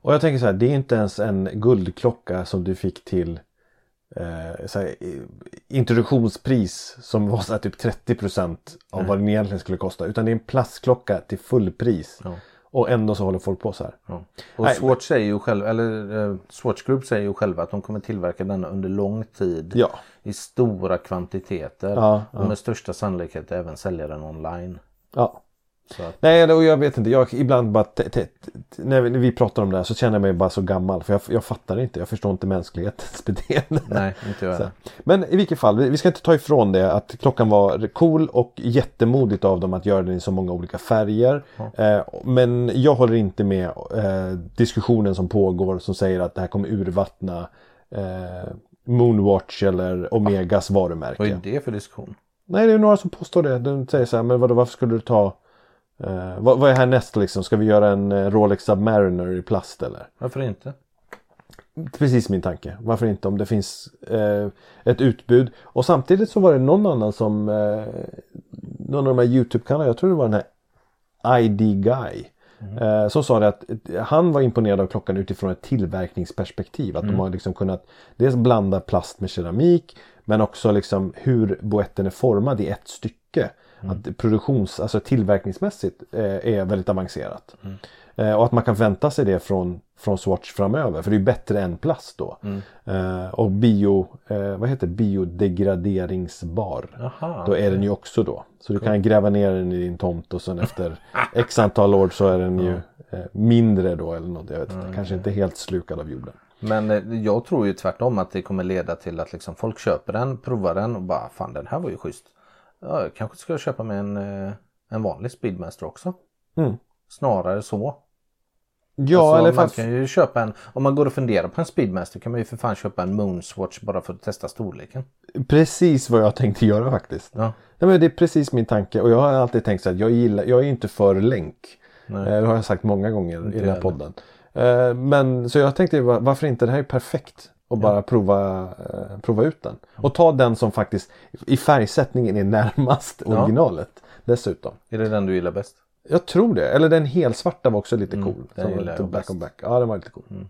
B: Och jag tänker så här, det är inte ens en guldklocka som du fick till eh, här, introduktionspris som var så här, typ 30% av vad den egentligen skulle kosta. Utan det är en plastklocka till fullpris.
A: Ja.
B: Och ändå så håller folk på så här.
A: Ja. Och
B: Nej,
A: Swatch säger ju själva, eller eh, Swatch Group säger ju själva att de kommer tillverka denna under lång tid.
B: Ja.
A: I stora kvantiteter.
B: Ja,
A: och med största sannolikhet även sälja den online.
B: Ja.
A: Att,
B: Nej, och jag vet inte. Jag ibland bara när vi- när vi pratar om det här så känner jag mig bara så gammal. För jag, jag fattar inte. Jag förstår inte mänsklighetens beteende.
A: nej, inte jag.
B: Men i vilket fall, vi vi ska inte ta ifrån det att klockan var cool och jättemodigt av dem att göra den i så många olika färger. Eh, men jag håller inte med eh, diskussionen som pågår som säger att det här kommer urvattna eh, Moonwatch eller Omegas varumärke.
A: Vad är det för diskussion?
B: Nej, det är några som påstår det. De säger så här, men vadå, varför skulle du ta eh, vad, vad är härnäst liksom? Ska vi göra en eh, Rolex Submariner i plast eller?
A: Varför inte?
B: Precis min tanke. Varför inte om det finns eh, ett utbud. Och samtidigt så var det någon annan som eh, någon av de här Youtube-kanalerna, jag tror det var den här ID Guy. Eh, som sa det att eh, han var imponerad av klockan utifrån ett tillverkningsperspektiv. Att de har liksom kunnat dels blanda plast med keramik men också liksom hur boetten är formad i ett stycke. Att produktions, alltså tillverkningsmässigt eh, är väldigt avancerat. Eh, och att man kan vänta sig det från, från Swatch framöver. För det är bättre än plast då. Eh, och bio, vad heter det? biodegraderingsbar.
A: Jaha,
B: Då är den ju också då. Så du kan gräva ner den i din tomt och sen efter x antal år så är den ju mindre då eller något. Jag vet inte. Kanske inte helt slukad av jorden.
A: Men jag tror ju tvärtom att det kommer leda till att liksom folk köper den, provar den och bara fan den här var ju schysst. Ja, jag kanske ska köpa med en, eh, en vanlig Speedmaster också.
B: Mm.
A: Snarare så.
B: Ja,
A: Alltså,
B: eller
A: man
B: fast...
A: kan ju köpa en, om man går och funderar på en Speedmaster kan man ju för fan köpa en Moonswatch bara för att testa storleken.
B: Precis vad jag tänkte göra faktiskt.
A: Ja.
B: Nej, men det är precis min tanke och jag har alltid tänkt så att jag gillar, jag är inte för länk.
A: Nej.
B: Eh, Det har jag sagt många gånger i den här podden. Eh, Men så jag tänkte va- varför inte, det här är perfekt. Och bara prova, eh, prova ut den. Och ta den som faktiskt i färgsättningen är närmast
A: Ja.
B: originalet. Dessutom.
A: Är det den du gillar bäst?
B: Jag tror det. Eller den helsvarta var också lite cool.
A: Mm, den
B: Som lite back on back. Ja, den var lite cool.
A: Mm.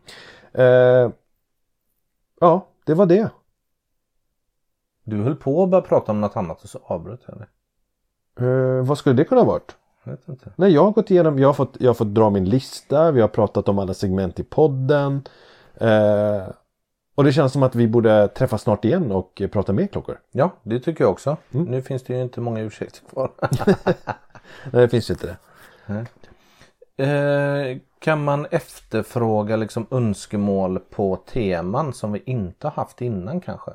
B: Eh, ja, det var det.
A: Du höll på att börja prata om något annat och så avbröt jag dig.
B: Eh, vad skulle det kunna ha varit?
A: Jag vet inte.
B: Nej, jag har gått igenom, jag har, fått, jag har fått dra min lista, vi har pratat om alla segment i podden. Eh, och det känns som att vi borde träffas snart igen och prata mer klockor.
A: Ja, det tycker jag också.
B: Mm.
A: Nu finns det ju inte många ursäkter kvar.
B: Nej, det finns ju inte det.
A: Eh, kan man efterfråga liksom önskemål på teman som vi inte har haft innan kanske?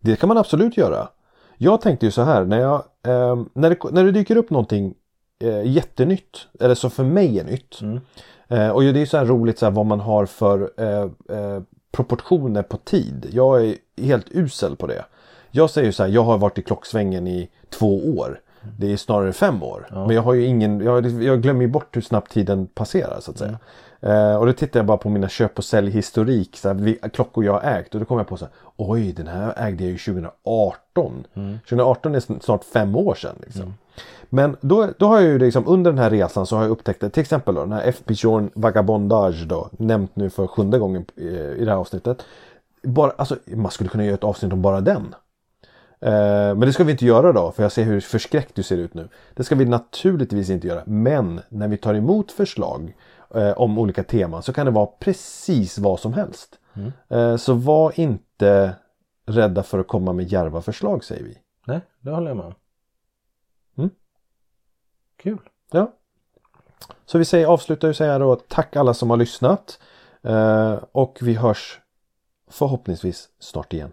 B: Det kan man absolut göra. Jag tänkte ju så här, när, jag, eh, när, det, när det dyker upp någonting eh, jättenytt, eller så för mig är nytt.
A: Mm.
B: Eh, och det är så här roligt så här, vad man har för eh, eh, proportioner på tid. Jag är helt usel på det. Jag säger så här, jag har varit i klocksvängen i två år. Det är snarare fem år. Men jag har ju ingen, jag, jag glömmer ju bort hur snabbt tiden passerar så att säga. Eh, och då tittar jag bara på mina köp och säljhistorik, så här, vi, klockor jag har ägt. Och då kommer jag på så här, oj den här ägde jag ju 2018. 2018 är sn- snart fem år sedan. Liksom. Men då, då har jag ju liksom under den här resan så har jag upptäckt det. Till exempel då den här F. Pichon Vagabondage då. Nämnt nu för sjunde gången eh, i det här avsnittet. Bara, alltså, man skulle kunna göra ett avsnitt om bara den. Eh, men det ska vi inte göra då, för jag ser hur förskräckt du ser ut nu. Det ska vi naturligtvis inte göra. Men när vi tar emot förslag eh, om olika teman så kan det vara precis vad som helst. Eh, så var inte rädda för att komma med djärva förslag säger vi.
A: Nej, det håller jag med om.
B: Mm.
A: Kul.
B: Ja. Så vi säger, avslutar ju säga då tack alla som har lyssnat. Eh, och vi hörs förhoppningsvis snart igen.